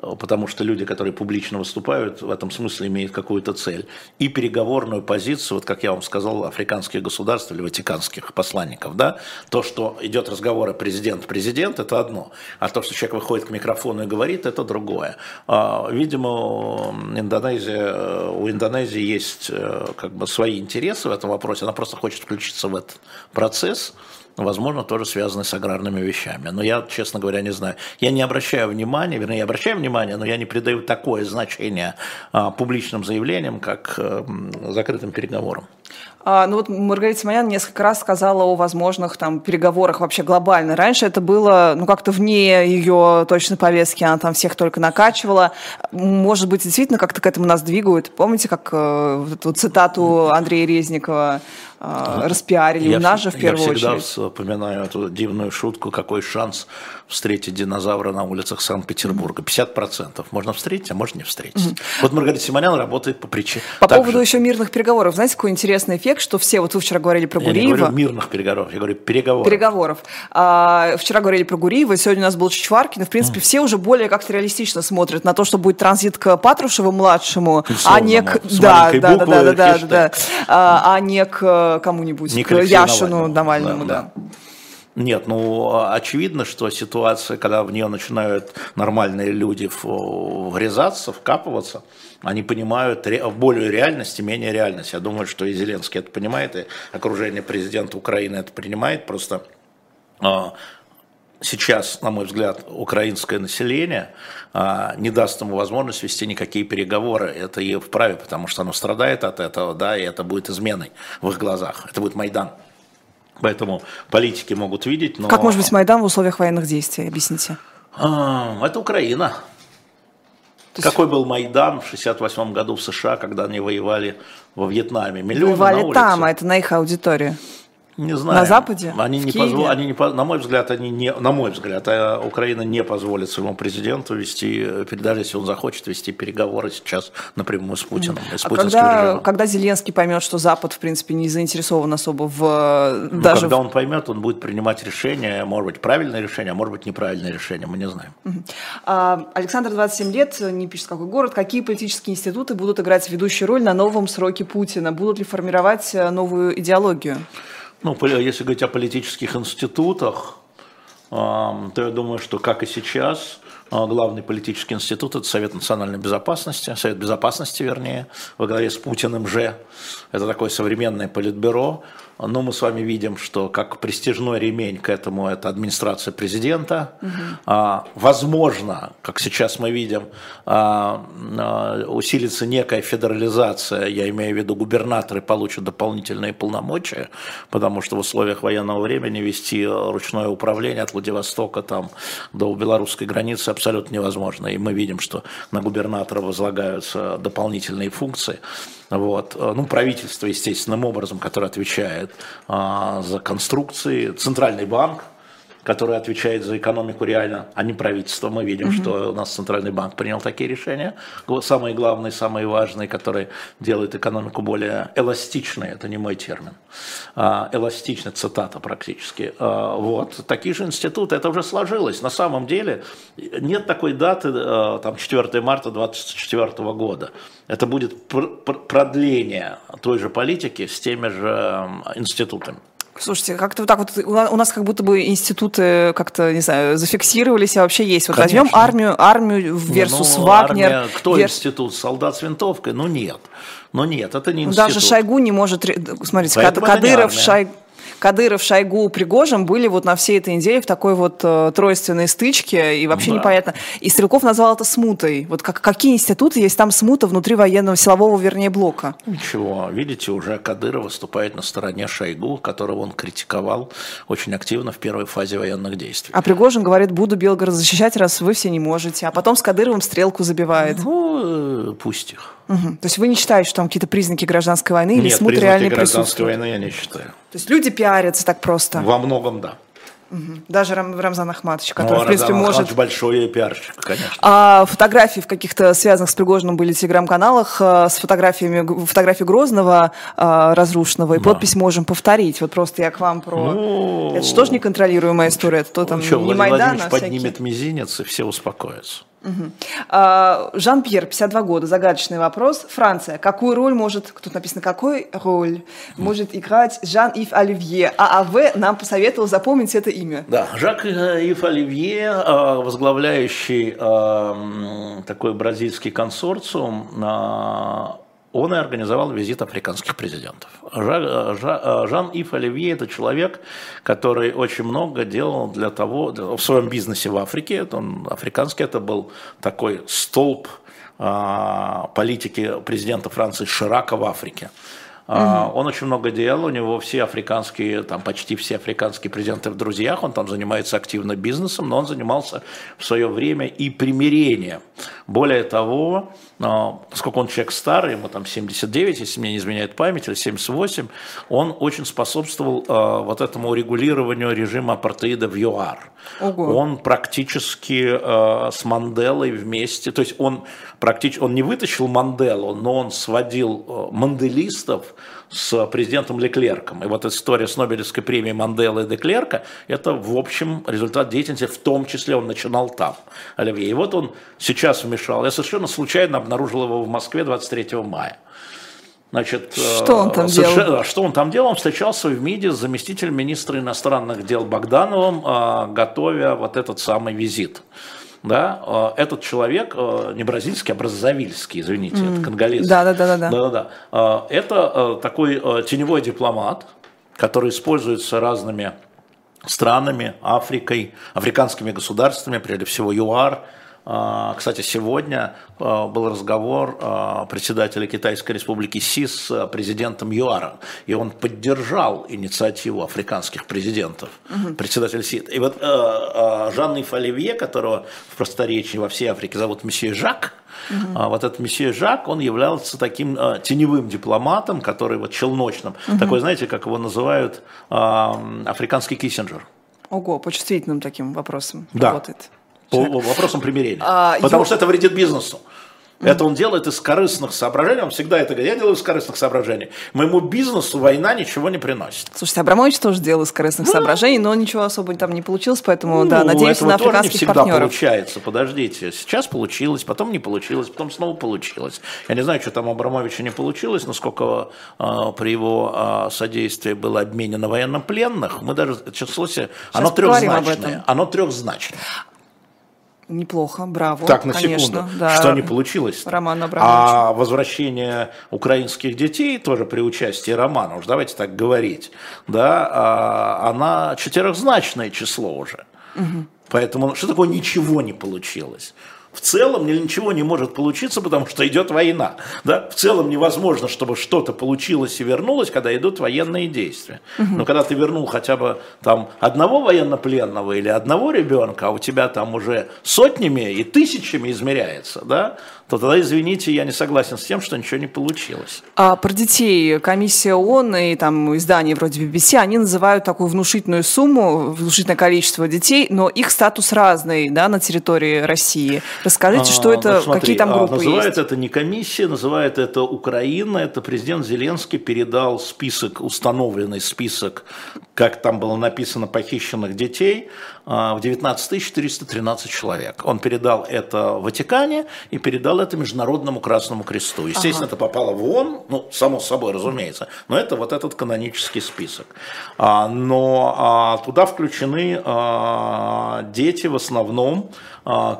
потому что люди, которые публично выступают, в этом смысле имеют какую-то цель. И переговорную позицию, вот как я вам сказал, африканских государств или ватиканских посланников. Да? То, что идет разговор президент-президент, это одно. А то, что человек выходит к микрофону и говорит, это другое. А, видимо, Индонезия, у Индонезии есть э, как бы свои интересы в этом вопросе. Она просто хочет включиться в этот процесс возможно, тоже связаны с аграрными вещами. Но я, честно говоря, не знаю. Я не обращаю внимания, вернее, я обращаю внимание, но я не придаю такое значение а, публичным заявлениям, как а, закрытым переговорам. А, ну вот Маргарита Симонян несколько раз сказала о возможных там переговорах вообще глобально. Раньше это было, ну, как-то вне ее точной повестки, она там всех только накачивала. Может быть, действительно как-то к этому нас двигают. Помните, как э, вот эту цитату Андрея Резникова распиарили я, у нас же в первую очередь? Я всегда вспоминаю эту дивную шутку, какой шанс встретить динозавра на улицах Санкт-Петербурга. 50%. Можно встретить, а можно не встретить. Вот Маргарита Симонян работает по причине. По поводу же. еще мирных переговоров. Знаете, какой интересный эффект, что все, вот вы вчера говорили про я Гуриева. Я не говорю мирных переговоров, я говорю переговоров. Переговоров. А, вчера говорили про Гуриева, сегодня у нас был Чичваркин. В принципе, mm. все уже более как-то реалистично смотрят на то, что будет транзит к Патрушеву-младшему, а не к... Да, да, да, да, да, да, а, а не к кому-нибудь, к Яшину Навальному, да. да. Нет, ну очевидно, что ситуация, когда в нее начинают нормальные люди врезаться, вкапываться, они понимают более реальность и менее реальность. Я думаю, что и Зеленский это понимает, и окружение президента Украины это принимает. Просто а, сейчас, на мой взгляд, украинское население а, не даст ему возможность вести никакие переговоры. Это и вправе, потому что оно страдает от этого, да, и это будет изменой в их глазах. Это будет Майдан. Поэтому политики могут видеть, но... Как может быть Майдан в условиях военных действий? Объясните. А, это Украина. есть... Какой был Майдан в 68 году в США, когда они воевали во Вьетнаме? Миллионы воевали на улице. там, а это на их аудиторию. Не знаю. На Западе? Они В не Киеве? позво- они не на мой взгляд, они не, на мой взгляд, э, Украина не позволит своему президенту вести, даже если он захочет вести переговоры сейчас напрямую с Путиным с А когда, режимом. когда Зеленский поймет, что Запад, в принципе, не заинтересован особо в э, Ну, даже когда в- он поймет, он будет принимать решения, может быть, правильное решение, а может быть, неправильное решение, мы не знаем. А, Александр, 27 лет, не пишет, какой город. Какие политические институты будут играть ведущую роль на новом сроке Путина? Будут ли формировать э, новую идеологию? Ну, если говорить о политических институтах, то я думаю, что, как и сейчас, главный политический институт – это Совет национальной безопасности, Совет безопасности, вернее, во главе с Путиным же. Это такое современное политбюро. Но мы с вами видим, что как престижной ремень к этому – это администрация президента. А, Возможно, как сейчас мы видим, а, а, усилится некая федерализация, я имею в виду губернаторы получат дополнительные полномочия, потому что в условиях военного времени вести ручное управление от Владивостока там, до белорусской границы абсолютно невозможно. И мы видим, что на губернатора возлагаются дополнительные функции. Вот. Ну, правительство, естественным образом, которое отвечает а, за конструкции, Центральный банк, который отвечает за экономику реально, а не правительство. Мы видим, что у нас Центральный банк принял такие решения, самые главные, самые важные, которые делают экономику более эластичной, это не мой термин, а, эластичной, цитата практически. А, Вот, такие же институты, это уже сложилось. На самом деле нет такой даты, э, там 4 марта 2024 года. Это будет пр- пр- продление той же политики с теми же институтами. Слушайте, как-то вот так вот у на- у нас как будто бы институты как-то, не знаю, зафиксировались, а вообще есть. Вот Конечно. возьмем армию, армию versus Ну, Вагнер. армия, кто вер- институт? Солдат с винтовкой? Ну нет. Ну нет, это не Ну, институт. Даже Шойгу не может... Смотрите, Поэтому Кадыров, армия. Кадыров, Шойгу, Пригожин были вот на всей этой неделе в такой вот э, тройственной стычке, и вообще Да. непонятно. И Стрелков назвал это смутой. Вот как, какие институты есть там смута внутри военного силового, вернее, блока? Ничего, видите, уже Кадыров выступает на стороне Шойгу, которого он критиковал очень активно в первой фазе военных действий. А Пригожин говорит, буду Белгород защищать, раз вы все не можете. А потом с Кадыровым стрелку забивает. Ну, э, пусть их. Мгм. То есть вы не считаете, что там какие-то признаки гражданской войны или Нет, смут признаки реально гражданской войны я не считаю. То есть люди пиарятся так просто. Во многом да. Даже Рам- Рамзан Ахматович, Ну, который, в принципе, Рамзан может... Ахматович большой пиарщик, конечно. А фотографии в каких-то связанных с Пригожиным были в телеграм-каналах э, с фотографиями фотографии Грозного э, разрушенного, и подпись можем повторить. Вот просто я к вам про... Ну, Это что ж неконтролируемая история? Это то там Что, не Владимир Майдан, Владимирович а всякие. поднимет мизинец, и все успокоятся. А, Жан-Пьер, 52 года, загадочный вопрос. Франция. Какую роль может, тут написано, какой роль может играть Жан-Ив Оливье? А АВ нам посоветовал запомнить это имя. Да, Жак э, Ив Оливье, э, возглавляющий такой бразильский консорциум, э, он и организовал визит африканских президентов. Э, Жан-Ив Оливье – это человек, который очень много делал для того, в своем бизнесе в Африке, он африканский, это был такой столб э, политики президента Франции Ширака в Африке. А, Он очень много делал, у него все африканские, там почти все африканские президенты в друзьях, он там занимается активно бизнесом, но он занимался в свое время и примирением. Более того, а, поскольку он человек старый, ему там 79, если мне не изменяет память, или 78, он очень способствовал а, вот этому урегулированию режима апартеида в ЮАР. Ого. Он практически э, с Манделой вместе, то есть он практически, он не вытащил Манделу, но он сводил э, манделистов с президентом Леклерком. И вот эта история с Нобелевской премией Манделы и Деклерка, это в общем результат деятельности, в том числе он начинал там, Оливье. И вот он сейчас вмешал, я совершенно случайно обнаружил его в Москве 23 мая. Значит, Что он там совершенно- делал? Что он там делал? Он встречался в МИДе с заместителем министра иностранных дел Богдановым, а, готовя вот этот самый визит. Да, а, этот человек, а, не бразильский, а браззавильский, извините, это конголезский. Да-да-да-да-да. Да-да-да. А, Это а, такой теневой дипломат, который используется разными странами, Африкой, африканскими государствами, прежде всего ЮАР, кстати, сегодня а, был разговор а, председателя Китайской республики Си с президентом ЮАРа, и он поддержал инициативу африканских президентов, угу. председатель Си. И вот Жан-Ив Оливье, которого в просторечии во всей Африке зовут месье Жак, Угу. А вот этот месье Жак, он являлся таким а, теневым дипломатом, который вот челночным, угу. такой, знаете, как его называют, а, африканский Киссинджер. Ого, по чувствительным таким вопросам да. работает. По вопросам примирения. А, Потому его... что это вредит бизнесу. Это он делает из корыстных соображений, он всегда это говорит, я делаю из корыстных соображений. Моему бизнесу война ничего не приносит. Слушайте, Абрамович тоже делал из корыстных ну, соображений, но ничего особо там не получилось, поэтому, ну, да, надеемся на африканских не всегда партнеров. получается, подождите. Сейчас получилось, потом не получилось, потом снова получилось. Я не знаю, что там Абрамовича не получилось, насколько э, при его э, содействии было обменено военнопленных. Мы даже число себе, оно трехзначное. Оно трехзначное. Неплохо, браво. Так, на конечно, секунду. Да. Что не получилось? Роман Абрамович. А возвращение украинских детей тоже при участии Романа, уж давайте так говорить, да, а, она четырехзначное число уже. Угу. Поэтому что такое ничего не получилось? В целом ничего не может получиться, потому что идет война. Да? В целом невозможно, чтобы что-то получилось и вернулось, когда идут военные действия. Но когда ты вернул хотя бы там одного военнопленного или одного ребенка, а у тебя там уже сотнями и тысячами измеряется, да, то тогда, извините, я не согласен с тем, что ничего не получилось. А про детей комиссия ООН и там издания вроде BBC, они называют такую внушительную сумму, внушительное количество детей, но их статус разный да, на территории России. Расскажите, что а, это, ну, смотри, какие там группы а, называет есть? это не комиссия, называет это Украина, это президент Зеленский передал список, установленный список, как там было написано, похищенных детей, а, в 19 413 человек. Он передал это Ватикане и передал это Международному Красному Кресту. Естественно, ага. это попало в ООН, ну, само собой, разумеется, но это вот этот канонический список. Но туда включены дети в основном,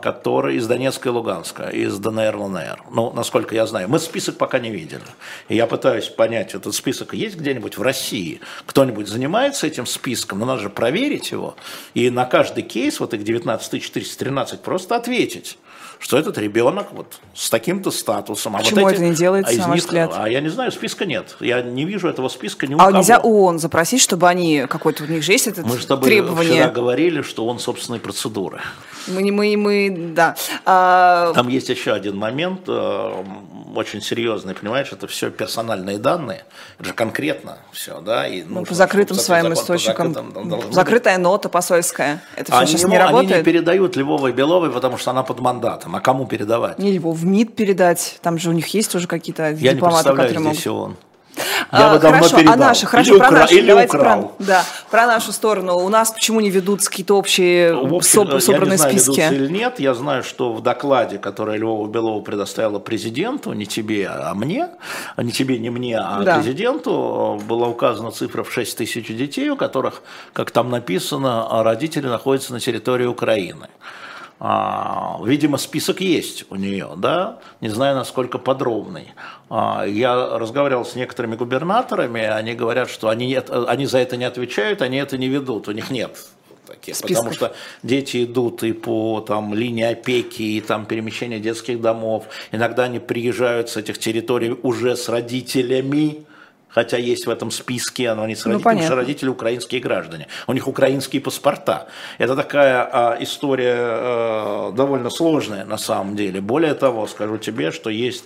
которые из Донецка и Луганска, из ДНР, ЛНР. Ну, насколько я знаю. Мы список пока не видели. И я пытаюсь понять, этот список есть где-нибудь в России? Кто-нибудь занимается этим списком? Но надо же проверить его. И на каждый кейс, вот их 19 413, просто ответить что этот ребенок вот с таким-то статусом. А Почему вот эти, это не делается, а на ваш взгляд? А я не знаю, списка нет. Я не вижу этого списка ни у а кого. А нельзя ООН запросить, чтобы они, какой-то у них же есть этот Мы с тобой требование? вчера говорили, что он собственной процедуры. Мы, мы, мы, да. А... Там есть еще один момент, э, очень серьезный, понимаешь, это все персональные данные, это же конкретно все, да. И ну, по закрытым своим источникам, закрытым, закрытая нота посольская, это все они сейчас не, не работает? Они не передают Львовой Беловой, потому что она под мандатом, а кому передавать? Не Львов, в МИД передать, там же у них есть уже какие-то Я дипломаты, не которые здесь могут... он. Я а, бы давно хорошо, передал. А наши, хорошо, или про укра... нашу, или давайте украл. Про, да, про нашу сторону. У нас почему не ведутся какие-то общие в общем, соб, собранные я не знаю, списки? или нет. Я знаю, что в докладе, который Львова Белова предоставила президенту, не тебе, а мне, а не тебе, не мне, а да. президенту, была указана цифра в 6 тысяч детей, у которых, как там написано, родители находятся на территории Украины. А, видимо, список есть у нее, да, не знаю, насколько подробный. А, я разговаривал с некоторыми губернаторами, они говорят, что они, они за это не отвечают, они это не ведут, у них нет таких, Списков. потому что дети идут и по там, линии опеки, и там перемещения детских домов, иногда они приезжают с этих территорий уже с родителями, хотя есть в этом списке, но они с родителями, ну, потому что родители украинские граждане, у них украинские паспорта. Это такая а, история а, довольно сложная на самом деле. Более того, скажу тебе, что есть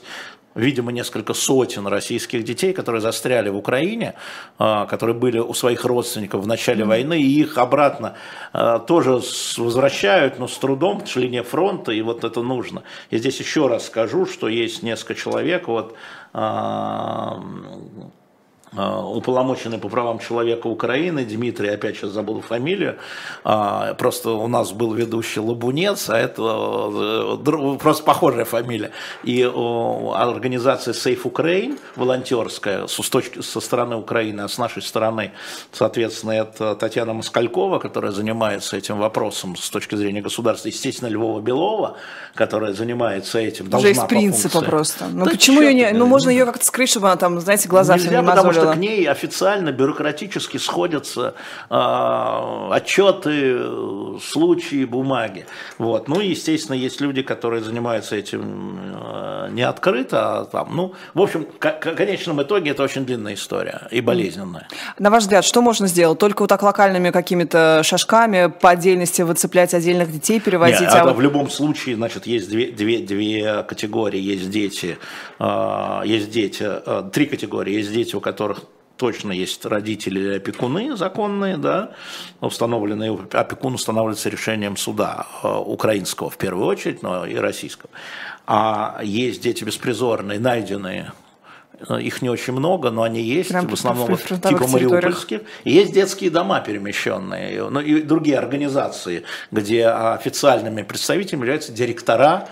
видимо, несколько сотен российских детей, которые застряли в Украине, а, которые были у своих родственников в начале mm-hmm. войны, и их обратно а, тоже возвращают, но с трудом, потому что линия фронта, и вот это нужно. И здесь еще раз скажу, что есть несколько человек, вот а, уполномоченный по правам человека Украины, Дмитрий, опять сейчас забыл фамилию, а, просто у нас был ведущий Лабунец, а это э, просто похожая фамилия. И организация Safe Ukraine, волонтерская, со стороны Украины, а с нашей стороны, соответственно, это Татьяна Москалькова, которая занимается этим вопросом с точки зрения государства, естественно, Львова Белова, которая занимается этим, Уже из принципа просто. Ну почему ее не, ну можно ее как-то скрыть, чтобы она там, знаете, глаза Нельзя, всем не мозолила дело. к ней официально, бюрократически сходятся э, отчеты, случаи, бумаги. Вот. Ну, естественно, есть люди, которые занимаются этим э, не открыто, а там, ну, в общем, в конечном итоге это очень длинная история и болезненная. На ваш взгляд, что можно сделать? Только вот так локальными какими-то шажками по отдельности выцеплять отдельных детей, переводить? Нет, а в любом случае, значит, есть две, две, две категории. Есть дети, э, есть дети, э, три категории. Есть дети, у которых точно есть родители или опекуны законные, да, установленные, опекун устанавливается решением суда, э, украинского в первую очередь, но и российского. А есть дети беспризорные, найденные их не очень много, но они есть, Прям в основном в типа мариупольских. И есть детские дома перемещенные, ну и другие организации, где официальными представителями являются директора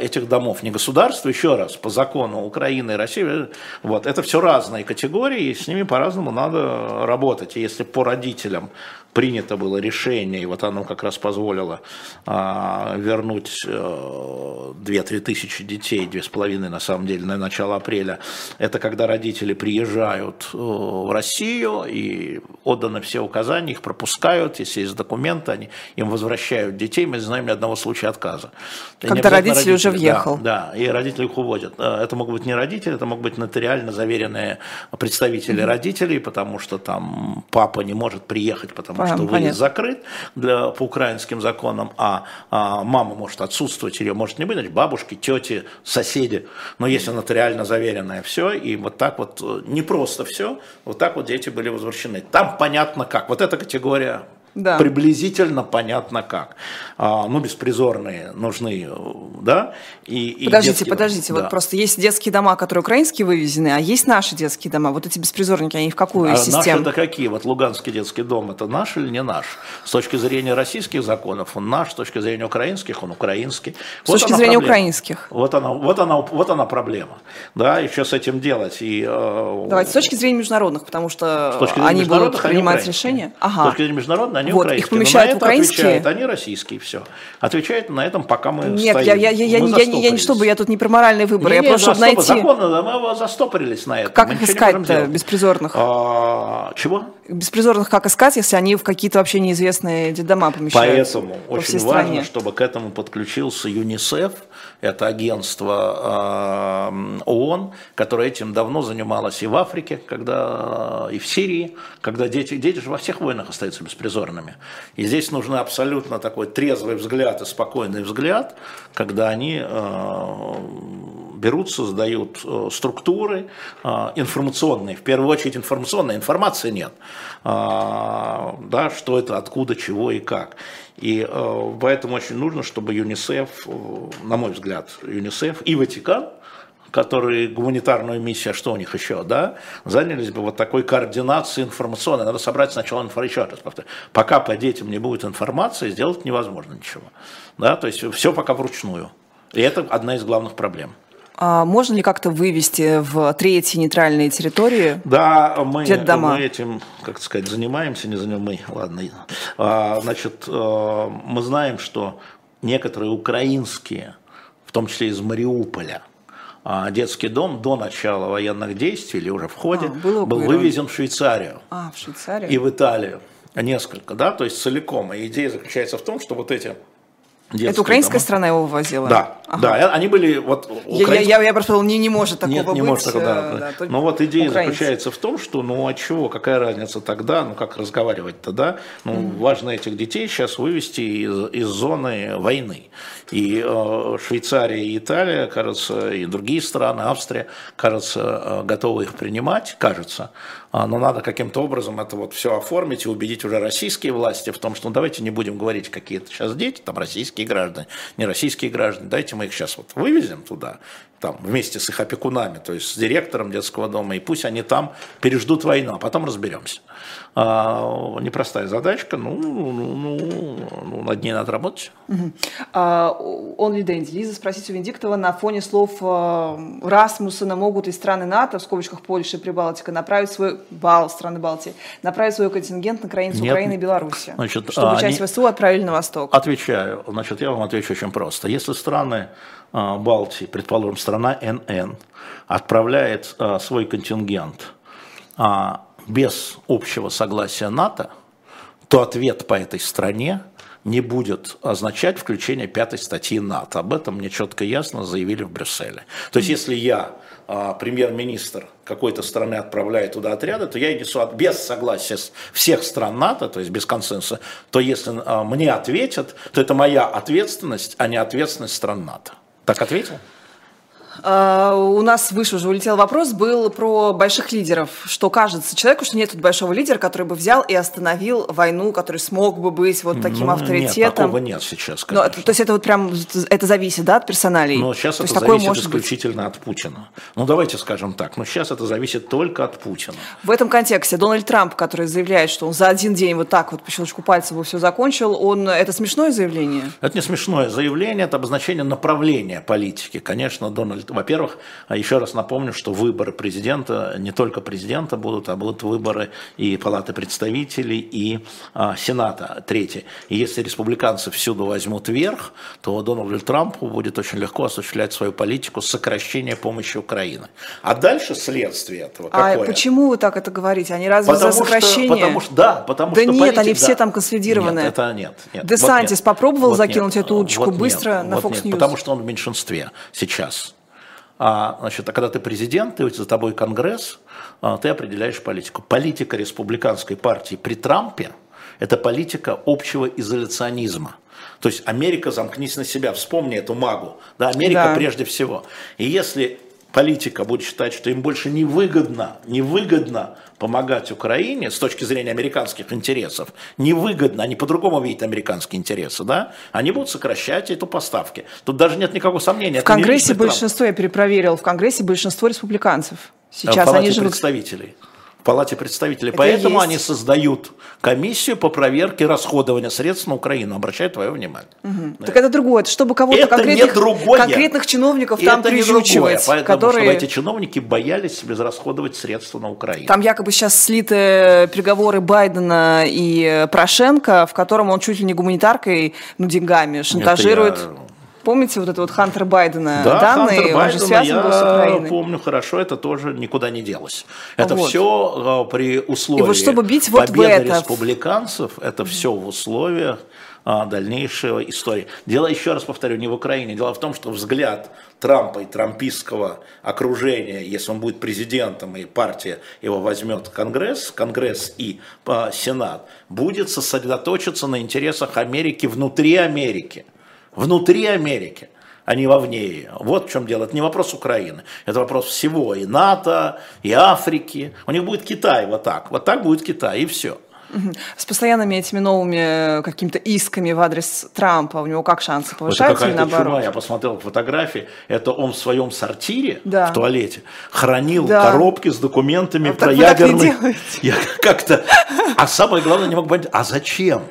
этих домов. Не государство, еще раз, по закону Украины и России, вот, это все разные категории, и с ними по-разному надо работать. И если по родителям принято было решение, и вот оно как раз позволило а, вернуть а, э, 2-3 тысячи детей, 2,5 на самом деле, на начало апреля, это когда родители приезжают э, в Россию и отданы все указания, их пропускают, если есть документы, они им возвращают детей, мы знаем ни одного случая отказа. Когда родитель родители, уже въехал. Да, да, и родители их уводят. Э, это могут быть не родители, это могут быть нотариально заверенные представители mm-hmm. родителей, потому что там папа не может приехать, потому что выезд закрыт для, по украинским законам, а, а мама может отсутствовать, или может не быть, значит, бабушки, тети, соседи. Но если нотариально заверенное все, и вот так вот, э, не просто все, вот так вот дети были возвращены. Там понятно как. Вот эта категория да. приблизительно понятно как. А, ну, беспризорные нужны, да? И, подождите, детские, подождите, да. вот просто есть детские дома, которые украинские вывезены, а есть наши детские дома. Вот эти беспризорники, они в какую а систему? Наши это какие? Вот Луганский детский дом, это наш или не наш? С точки зрения российских законов он наш, с точки зрения украинских он украинский. С вот точки зрения проблема. украинских? Вот она, вот, она, вот она проблема. Да, и что с этим делать? И, э, Давайте, с точки зрения международных, потому что они будут принимать решения. Ага. С точки зрения международных они вот, украинские. Их помещают в украинские? Отвечают, они российские, все. Отвечают на этом, пока мы Нет, стоим. я, я, я, мы я, я, я не чтобы, я тут не про моральные выборы, не, я просто чтобы найти... Законно, мы застопорились на этом. Как мы их искать-то, беспризорных? А, чего? Беспризорных как искать, если они в какие-то вообще неизвестные дома помещают? Поэтому очень важно, стране. чтобы к этому подключился ЮНИСЕФ, это агентство э, ООН, которое этим давно занималось и в Африке, когда, и в Сирии, когда дети, дети же во всех войнах остаются беспризорными. И здесь нужен абсолютно такой трезвый взгляд и спокойный взгляд, когда они э, берут, создают э, структуры э, информационные, в первую очередь информационная, информации нет, да, что это, откуда, чего и как. И поэтому очень нужно, чтобы ЮНИСЕФ, на мой взгляд, ЮНИСЕФ и Ватикан, которые гуманитарную миссию, а что у них еще, да, занялись бы вот такой координацией информационной. Надо собрать сначала информацию, еще раз повторю. Пока по детям не будет информации, сделать невозможно ничего. Да, то есть все пока вручную. И это одна из главных проблем. А можно ли как-то вывести в третьи нейтральные территории? Да, мы, мы этим, как сказать, занимаемся, не занимаемся, мы, ладно. А, значит, э, мы знаем, что некоторые украинские, в том числе из Мариуполя, а, детский дом до начала военных действий или уже в ходе а, был вывезен в Швейцарию. А, в Швейцарию. И в Италию. Несколько, да, то есть целиком. И идея заключается в том, что вот эти это украинская дома. страна его вывозила? Да, ага. да, они были вот... Украинск... Я, я, я просто не, не может такого Нет, не быть. может такого, да. Э, да, Но вот идея украинцы. заключается в том, что, ну а чего, какая разница тогда, ну как разговаривать-то, да? Ну mm-hmm. важно этих детей сейчас вывести из, из зоны войны. И э, Швейцария и Италия, кажется, и другие страны, Австрия, кажется, э, готовы их принимать, кажется. А, но надо каким-то образом это вот все оформить и убедить уже российские власти в том, что ну, давайте не будем говорить, какие это сейчас дети, там российские граждане, не российские граждане, дайте мы их сейчас вот вывезем туда, там, вместе с их опекунами, то есть с директором детского дома, и пусть они там переждут войну, а потом разберемся. А, непростая задачка, ну, ну, ну, ну, над ней надо работать. Угу. А. Лиза спросить у Венедиктова на фоне слов а, Расмуссена могут и страны НАТО, в скобочках Польша и Прибалтика, направить свой бал страны Балтии, направить свой контингент на границу Нет, Украины и Беларуси, значит, чтобы часть. ВСУ отправили на восток. Отвечаю. Значит, я вам отвечу очень просто. Если страны Балтии, предположим, страна НН, отправляет а, свой контингент – а, без общего согласия НАТО, то ответ по этой стране не будет означать включение пятой статьи НАТО. Об этом мне четко и ясно заявили в Брюсселе. То есть, если я а, премьер-министр какой-то страны отправляет туда отряды, то я несу без согласия всех стран НАТО, то есть без консенсуса, то если а, мне ответят, то это моя ответственность, а не ответственность стран НАТО. Так ответил? А, у нас выше уже улетел вопрос, был про больших лидеров. Что кажется человеку, что нет тут большого лидера, который бы взял и остановил войну, который смог бы быть вот таким ну, авторитетом? Нет, такого нет сейчас, Но, то есть это вот прям, это зависит, да, от персоналей? Но сейчас то это зависит исключительно быть... от Путина. Ну, давайте скажем так, но сейчас это зависит только от Путина. В этом контексте Дональд Трамп, который заявляет, что он за один день вот так вот по щелчку пальца бы все закончил, он, это смешное заявление? Это не смешное заявление, это обозначение направления политики. Конечно, Дональд во-первых, а еще раз напомню, что выборы президента, не только президента будут, а будут выборы и Палаты представителей, и а, Сената, третий. И если республиканцы всюду возьмут верх, то Дональду Трампу будет очень легко осуществлять свою политику сокращения помощи Украины. А дальше следствие этого а какое? А почему вы так это говорите? Они разве потому за сокращение? Что, потому что, да, потому да что нет, политик, они все там консолидированы. Нет, это нет. нет Десантис вот нет, попробовал вот закинуть нет, эту удочку вот быстро нет, на вот Fox нет, News? Потому что он в меньшинстве сейчас. А, значит, а когда ты президент, и за тобой Конгресс, а, ты определяешь политику. Политика республиканской партии при Трампе – это политика общего изоляционизма. То есть Америка замкнись на себя, вспомни эту магу. Да, Америка да. прежде всего. И если политика будет считать, что им больше невыгодно, невыгодно помогать Украине с точки зрения американских интересов, невыгодно, они по-другому видят американские интересы, да, они будут сокращать эту поставки. Тут даже нет никакого сомнения. В Конгрессе большинство, я перепроверил, в Конгрессе большинство республиканцев. Сейчас в они живут... представителей. Палате представителей. Это Поэтому есть. они создают комиссию по проверке расходования средств на Украину. Обращаю твое внимание. Угу. Да. Так это другое. Это чтобы кого-то конкретных, конкретных чиновников там это прижучивать. Поэтому, которые... чтобы эти чиновники боялись безрасходовать средства на Украину. Там якобы сейчас слиты переговоры Байдена и Порошенко, в котором он чуть ли не гуманитаркой, ну, деньгами шантажирует... Это я Помните вот это вот Хантер Байдена да, данные? Хантер Байдена, связан я был с Украиной. помню хорошо, это тоже никуда не делось. Это вот. все э, при условии И вот чтобы бить вот победы в это... республиканцев, это все в условиях а, дальнейшей истории. Дело, еще раз повторю, не в Украине. Дело в том, что взгляд Трампа и трампийского окружения, если он будет президентом и партия его возьмет Конгресс, Конгресс и а, Сенат, будет сосредоточиться на интересах Америки внутри Америки внутри Америки, а не вовне ее. Вот в чем дело. Это не вопрос Украины. Это вопрос всего. И НАТО, и Африки. У них будет Китай вот так. Вот так будет Китай, и все. С постоянными этими новыми какими-то исками в адрес Трампа у него как шансы повышаются или наоборот? Чума. Я посмотрел фотографии. Это он в своем сортире да. в туалете хранил да. коробки с документами а про ядерный. Я как-то. А самое главное, не мог понять, а зачем?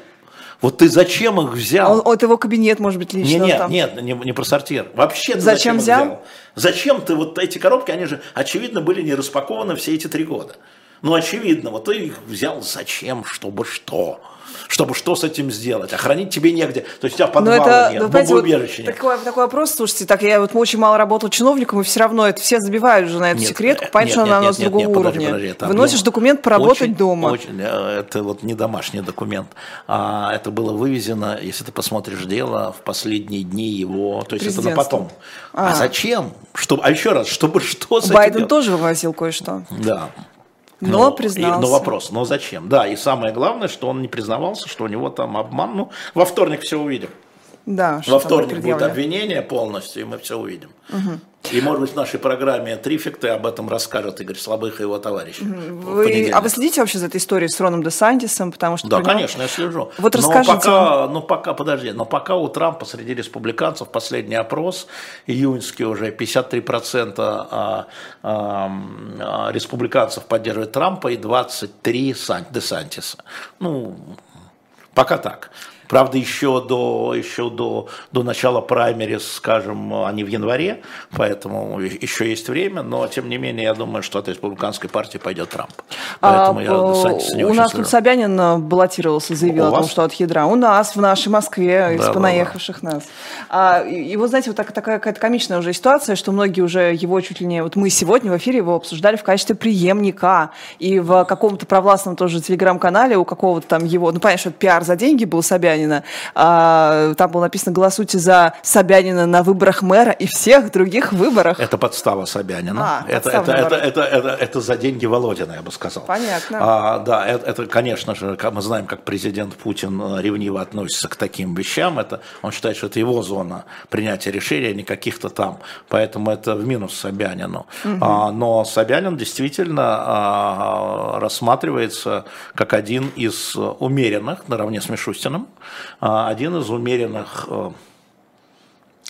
Вот ты зачем их взял? Он, это его кабинет, может быть, лично. Нет, там. нет, не, не про сортир. Вообще ты зачем, зачем взял? взял? Зачем ты вот эти коробки, они же, очевидно, были не распакованы все эти три года. Ну, очевидно, вот ты их взял зачем, чтобы что? Чтобы что с этим сделать. А хранить тебе негде. То есть у тебя подвала это, нет, ну, бомбоубежища вот нет. Такой, такой вопрос, слушайте, так я вот очень мало работал чиновником, и все равно это все забивают уже на эту нет, секретку, понятно, что она у нас с другого нет, уровня. Подожди, подожди, Выносишь документ поработать очень, дома. Очень, э, это вот не домашний документ. А это было вывезено, если ты посмотришь дело, в последние дни его, то есть это на потом. А, а зачем? Чтобы, а еще раз, чтобы что с Байден этим тоже вывозил кое-что. Да. Но, но признался. И, но вопрос, но зачем? Да, и самое главное, что он не признавался, что у него там обман. Ну, во вторник все увидим. Да, Во вторник будет обвинение полностью, и мы все увидим. Угу. И, может быть, в нашей программе «Трифекты» об этом расскажет Игорь Слабых и его товарищи. Вы, а вы следите вообще за этой историей с Роном Десантисом? Потому что да, конечно, я слежу. Вот но расскажите. Пока, ну, пока, подожди, но пока у Трампа среди республиканцев последний опрос, июньский уже, 53% а, а, а, республиканцев поддерживают Трампа и 23% Десантиса. Ну, пока так. Правда, еще до, еще до, до начала праймерис, скажем, они в январе, поэтому еще есть время, но тем не менее я думаю, что от республиканской партии пойдет Трамп. Поэтому а, я Десантиса не У нас тут Собянин э, баллотировался, заявил у о том, вас? что от ядра. У нас, в нашей Москве, да, из да, понаехавших да. нас. А, и вот, знаете, вот так, такая какая-то комичная уже ситуация, что многие уже его чуть ли не... Вот мы сегодня в эфире его обсуждали в качестве преемника. И в каком-то провластном тоже телеграм-канале у какого-то там его... Ну, понятно, что это пиар за деньги был Собянина. А, там было написано «Голосуйте за Собянина на выборах мэра и всех других выборах». Это подстава Собянина. А, это, это, это, это, это, это за деньги Володина, я бы сказал. Понятно. А, да, это, это, конечно же, мы знаем, как президент Путин э, ревниво относится к таким вещам. Это, он считает, что это его зона принятия решения, не каких-то там. Поэтому это в минус Собянину. Угу. А, но Собянин действительно а, рассматривается как один из умеренных, наравне с Мишустиным, а, один из умеренных э,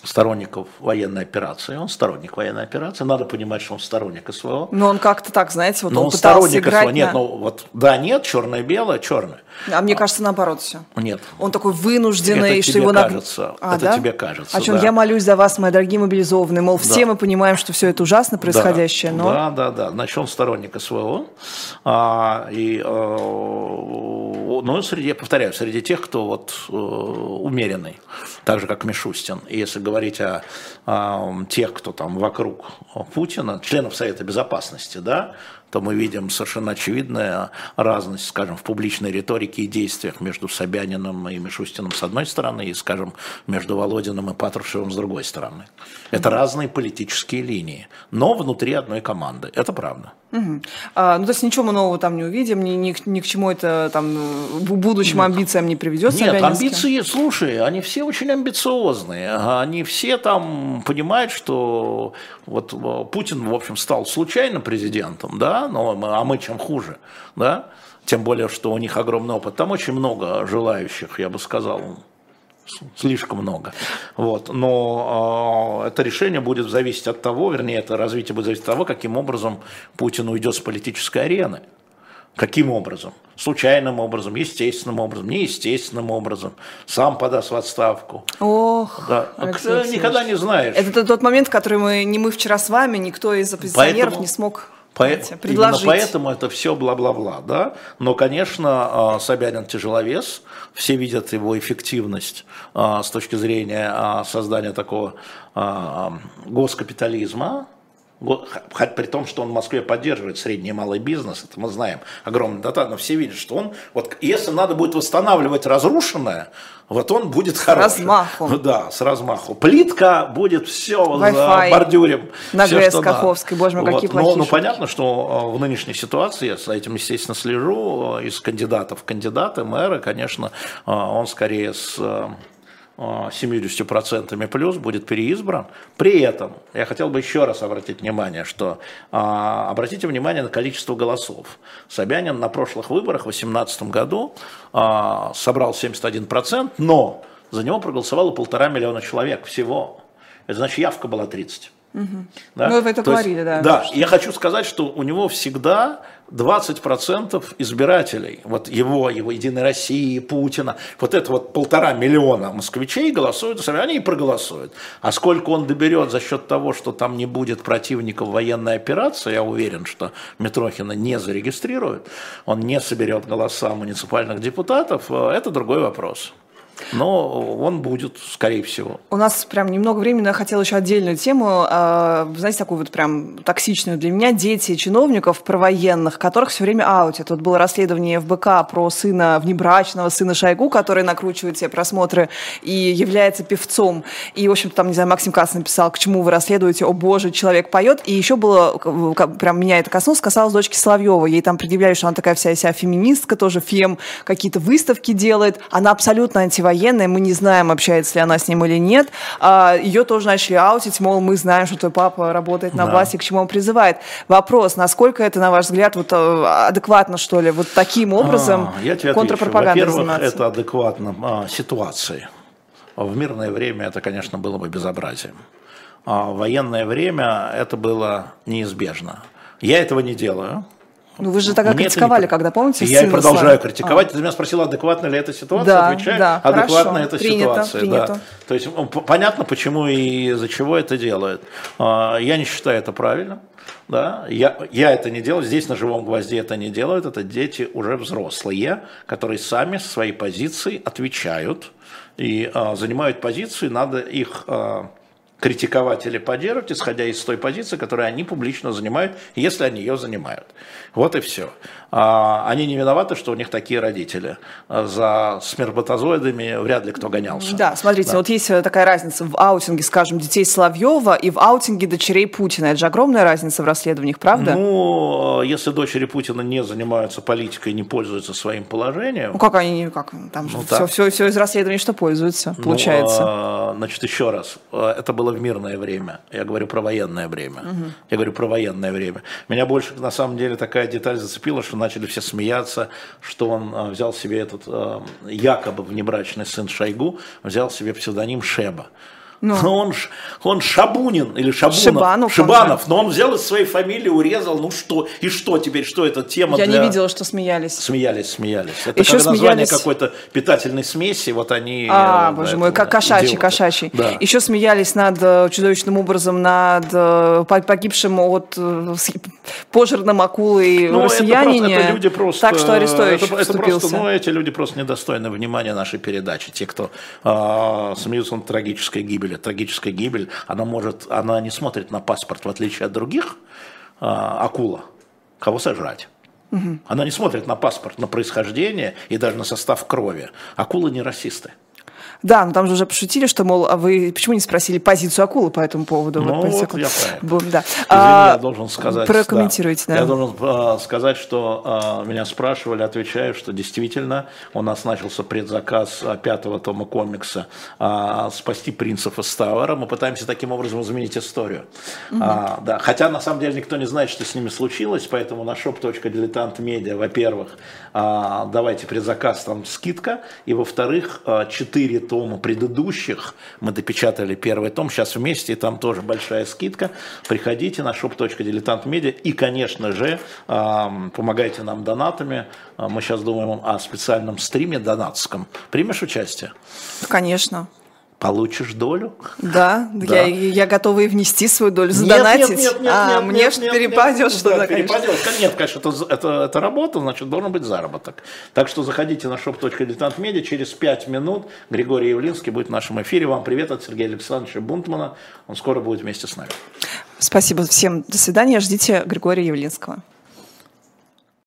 сторонников военной операции. Он сторонник военной операции. Надо понимать, что он сторонник СВО. Но он как-то так, знаете, вот Но он, он сторонник играть СВО. Нет, на... ну вот да, нет, черное-белое, черное. А мне кажется, наоборот все. Нет. Он такой вынужденный, это что тебе его... кажется. А, это да? тебе кажется, О чем да. я молюсь за вас, мои дорогие мобилизованные. Мол, все да. мы понимаем, что все это ужасно происходящее, да. но... Да, да, да. Значит, он сторонник СВО. А, и, а, ну, среди, я повторяю, среди тех, кто вот э, умеренный, так же, как Мишустин. И если говорить о, о тех, кто там вокруг Путина, членов Совета Безопасности, да, то мы видим совершенно очевидную разность, скажем, в публичной риторике и действиях между Собяниным и Мишустиным с одной стороны, и, скажем, между Володиным и Патрушевым с другой стороны. Это разные политические линии, но внутри одной команды. Это правда. Угу. А, ну, то есть ничего мы нового там не увидим, ни, ни, ни к чему это там будущим амбициям не приведет Нет, амбиции, слушай, они все очень амбициозные. Они все там понимают, что вот э, Путин, в общем, стал случайно президентом, да, но а мы чем хуже, да, тем более, что у них огромный опыт. Там очень много желающих, я бы сказал, слишком много. Вот. Но э, это решение будет зависеть от того, вернее, это развитие будет зависеть от того, каким образом Путин уйдет с политической арены. Каким образом? Случайным образом, естественным образом, неестественным образом. Сам подаст в отставку. Ох, да. Алексей никогда не знаешь. Это тот момент, который мы, не мы вчера с вами, никто из оппозиционеров Поэтому... не смог Поэтому, именно поэтому это все бла-бла-бла, да. Но, конечно, а, Собянин тяжеловес, все видят его эффективность а, с точки зрения а, создания такого госкапитализма, при том, что он в Москве поддерживает средний и малый бизнес, это мы знаем, огромный дата, но все видят, что он, вот если надо будет восстанавливать разрушенное, вот он будет хороший. С размаху. Да, с размаху. Плитка будет все за бордюрем. На ГС Каховской, боже мой, вот. какие плохие Ну, ну понятно, что э, в нынешней ситуации, я с этим, естественно, слежу, э, из кандидатов кандидаты, мэры, конечно, э, он скорее с 70% плюс будет переизбран. При этом я хотел бы еще раз обратить внимание, что а, обратите внимание на количество голосов. Собянин на прошлых выборах в 2018 году а, собрал 71%, но за него проголосовало полтора миллиона человек всего. Это значит, явка была 30. Угу. Да? Ну, вы это То говорили, есть, да. Да, я хочу сказать, что у него всегда 20% избирателей, вот его, его Единой России, Путина, вот это вот полтора миллиона москвичей голосуют они и проголосуют. А сколько он доберет за счет того, что там не будет противников военной операции, я уверен, что Митрохина не зарегистрирует, он не соберет голоса муниципальных депутатов, э, это другой вопрос но он будет, скорее всего. У нас прям немного времени, я хотела еще отдельную тему, а, знаете, такую вот прям токсичную для меня, дети чиновников провоенных, которых все время аутят. Вот было расследование ФБК про сына, внебрачного сына Шойгу, который накручивает себе просмотры и является певцом. И, в общем-то, там, не знаю, Максим Кац написал, к чему вы расследуете, о боже, человек поет. И еще было, прям меня это коснулось, касалось дочки Соловьевой. Ей там предъявляли, что она такая вся вся феминистка, тоже фем, какие-то выставки делает. Она абсолютно антивоенная военная, мы не знаем, общается ли она с ним или нет. А, ее тоже начали аутить, мол, мы знаем, что твой папа работает на да. власти, к чему он призывает. Вопрос, насколько это, на ваш взгляд, вот э, адекватно, что ли, вот таким образом а, я тебе контрпропагандой Во-первых, это адекватно а, ситуации. В мирное время это, конечно, было бы безобразием. А в военное время это было неизбежно. Я этого не делаю. Ну вы же тогда Мне критиковали, не- когда, помните, Я и продолжаю слали? критиковать. Ты меня спросила, адекватна ли эта ситуация? Да, Отвечаю, да, адекватна хорошо. эта Принято, ситуация. принято. Да. То есть понятно, почему и из-за чего это делают. А, Я не считаю это правильно. Да, я, я это не делаю, здесь на живом гвозде это не делают, это дети уже взрослые, которые сами со своей позиции отвечают и а, занимают позицию, надо их а, критиковать или поддерживать, исходя из той позиции, которую они публично занимают, если они ее занимают. Вот и все. А, они не виноваты, что у них такие родители. А, За сперматозоидами вряд ли кто гонялся. Да, смотрите, вот есть э, такая разница в аутинге, скажем, детей Соловьева и в аутинге дочерей Путина. Это же огромная разница в расследованиях, правда? Ну, если дочери Путина не занимаются политикой, не пользуются своим положением, Ну как они, как там Ну, все, все, все из расследований, что пользуются, Ну, получается. а, значит, еще раз, а, это было в мирное время. Я говорю про военное время. Я говорю про военное время. Меня больше, на самом деле, такая деталь зацепила, что начали все смеяться, что он а, взял себе этот а, якобы внебрачный сын Шойгу, взял себе псевдоним Шеба. Но он, он Шабунин или Шабунов, Шибанов он, Шибанов, но он взял из своей фамилии, урезал, ну что, и что теперь, что это тема Я для... не видела, что смеялись. Смеялись, смеялись. Это Еще как название смеялись- какой-то питательной смеси, вот они... А, э, боже мой, как кошачий, идиоты. кошачий. Да. Еще смеялись над э, чудовищным образом над э, по- погибшим от пожирным акулой Ну, это, россиянине. просто, это люди просто... Так что Арестович это, это просто, ну, эти люди просто недостойны внимания нашей передачи. Те, кто а, смеются над трагической гибели. Трагическая гибель, она может, она не смотрит на паспорт, в отличие от других, а, акула, кого сожрать. Она не смотрит на паспорт, на происхождение и даже на состав крови. Акулы не расисты. Да, но там же уже пошутили, что, мол, а вы почему не спросили позицию акулы по этому поводу? Ну, вот, вот я Бум, да. Извини, а, я должен сказать... Прокомментируйте, да. да. Я должен а, сказать, что а, меня спрашивали, отвечаю, что действительно у нас начался предзаказ а, пятого тома комикса а, «Спасти принцев из Тауэра». Мы пытаемся таким образом изменить историю. Угу. А, да. Хотя, на самом деле, никто не знает, что с ними случилось, поэтому на shop.diletantmedia, во-первых, а, давайте предзаказ, там скидка, и, во-вторых, а, четыре Тома предыдущих. Мы допечатали первый том, сейчас вместе, и там тоже большая скидка. Приходите на shop.diletantmedia и, конечно же, а, помогайте нам донатами. А, мы сейчас думаем о специальном стриме донатском. Примешь участие? Конечно. Получишь долю? Да, Да. Я, я готова и внести свою долю, Нет, задонатить. нет, нет, нет, а, нет, мне нет, ж нет, перепадешь, нет, что да, конечно. перепадешь. Нет, конечно, это, это, это работа, значит, должен быть заработок. Так что заходите на shop.diletantmedia, через 5 минут Григорий Явлинский будет в нашем эфире. Вам привет от Сергея Александровича Бунтмана. Он скоро будет вместе с нами. Спасибо всем. До свидания. Ждите Григория Явлинского.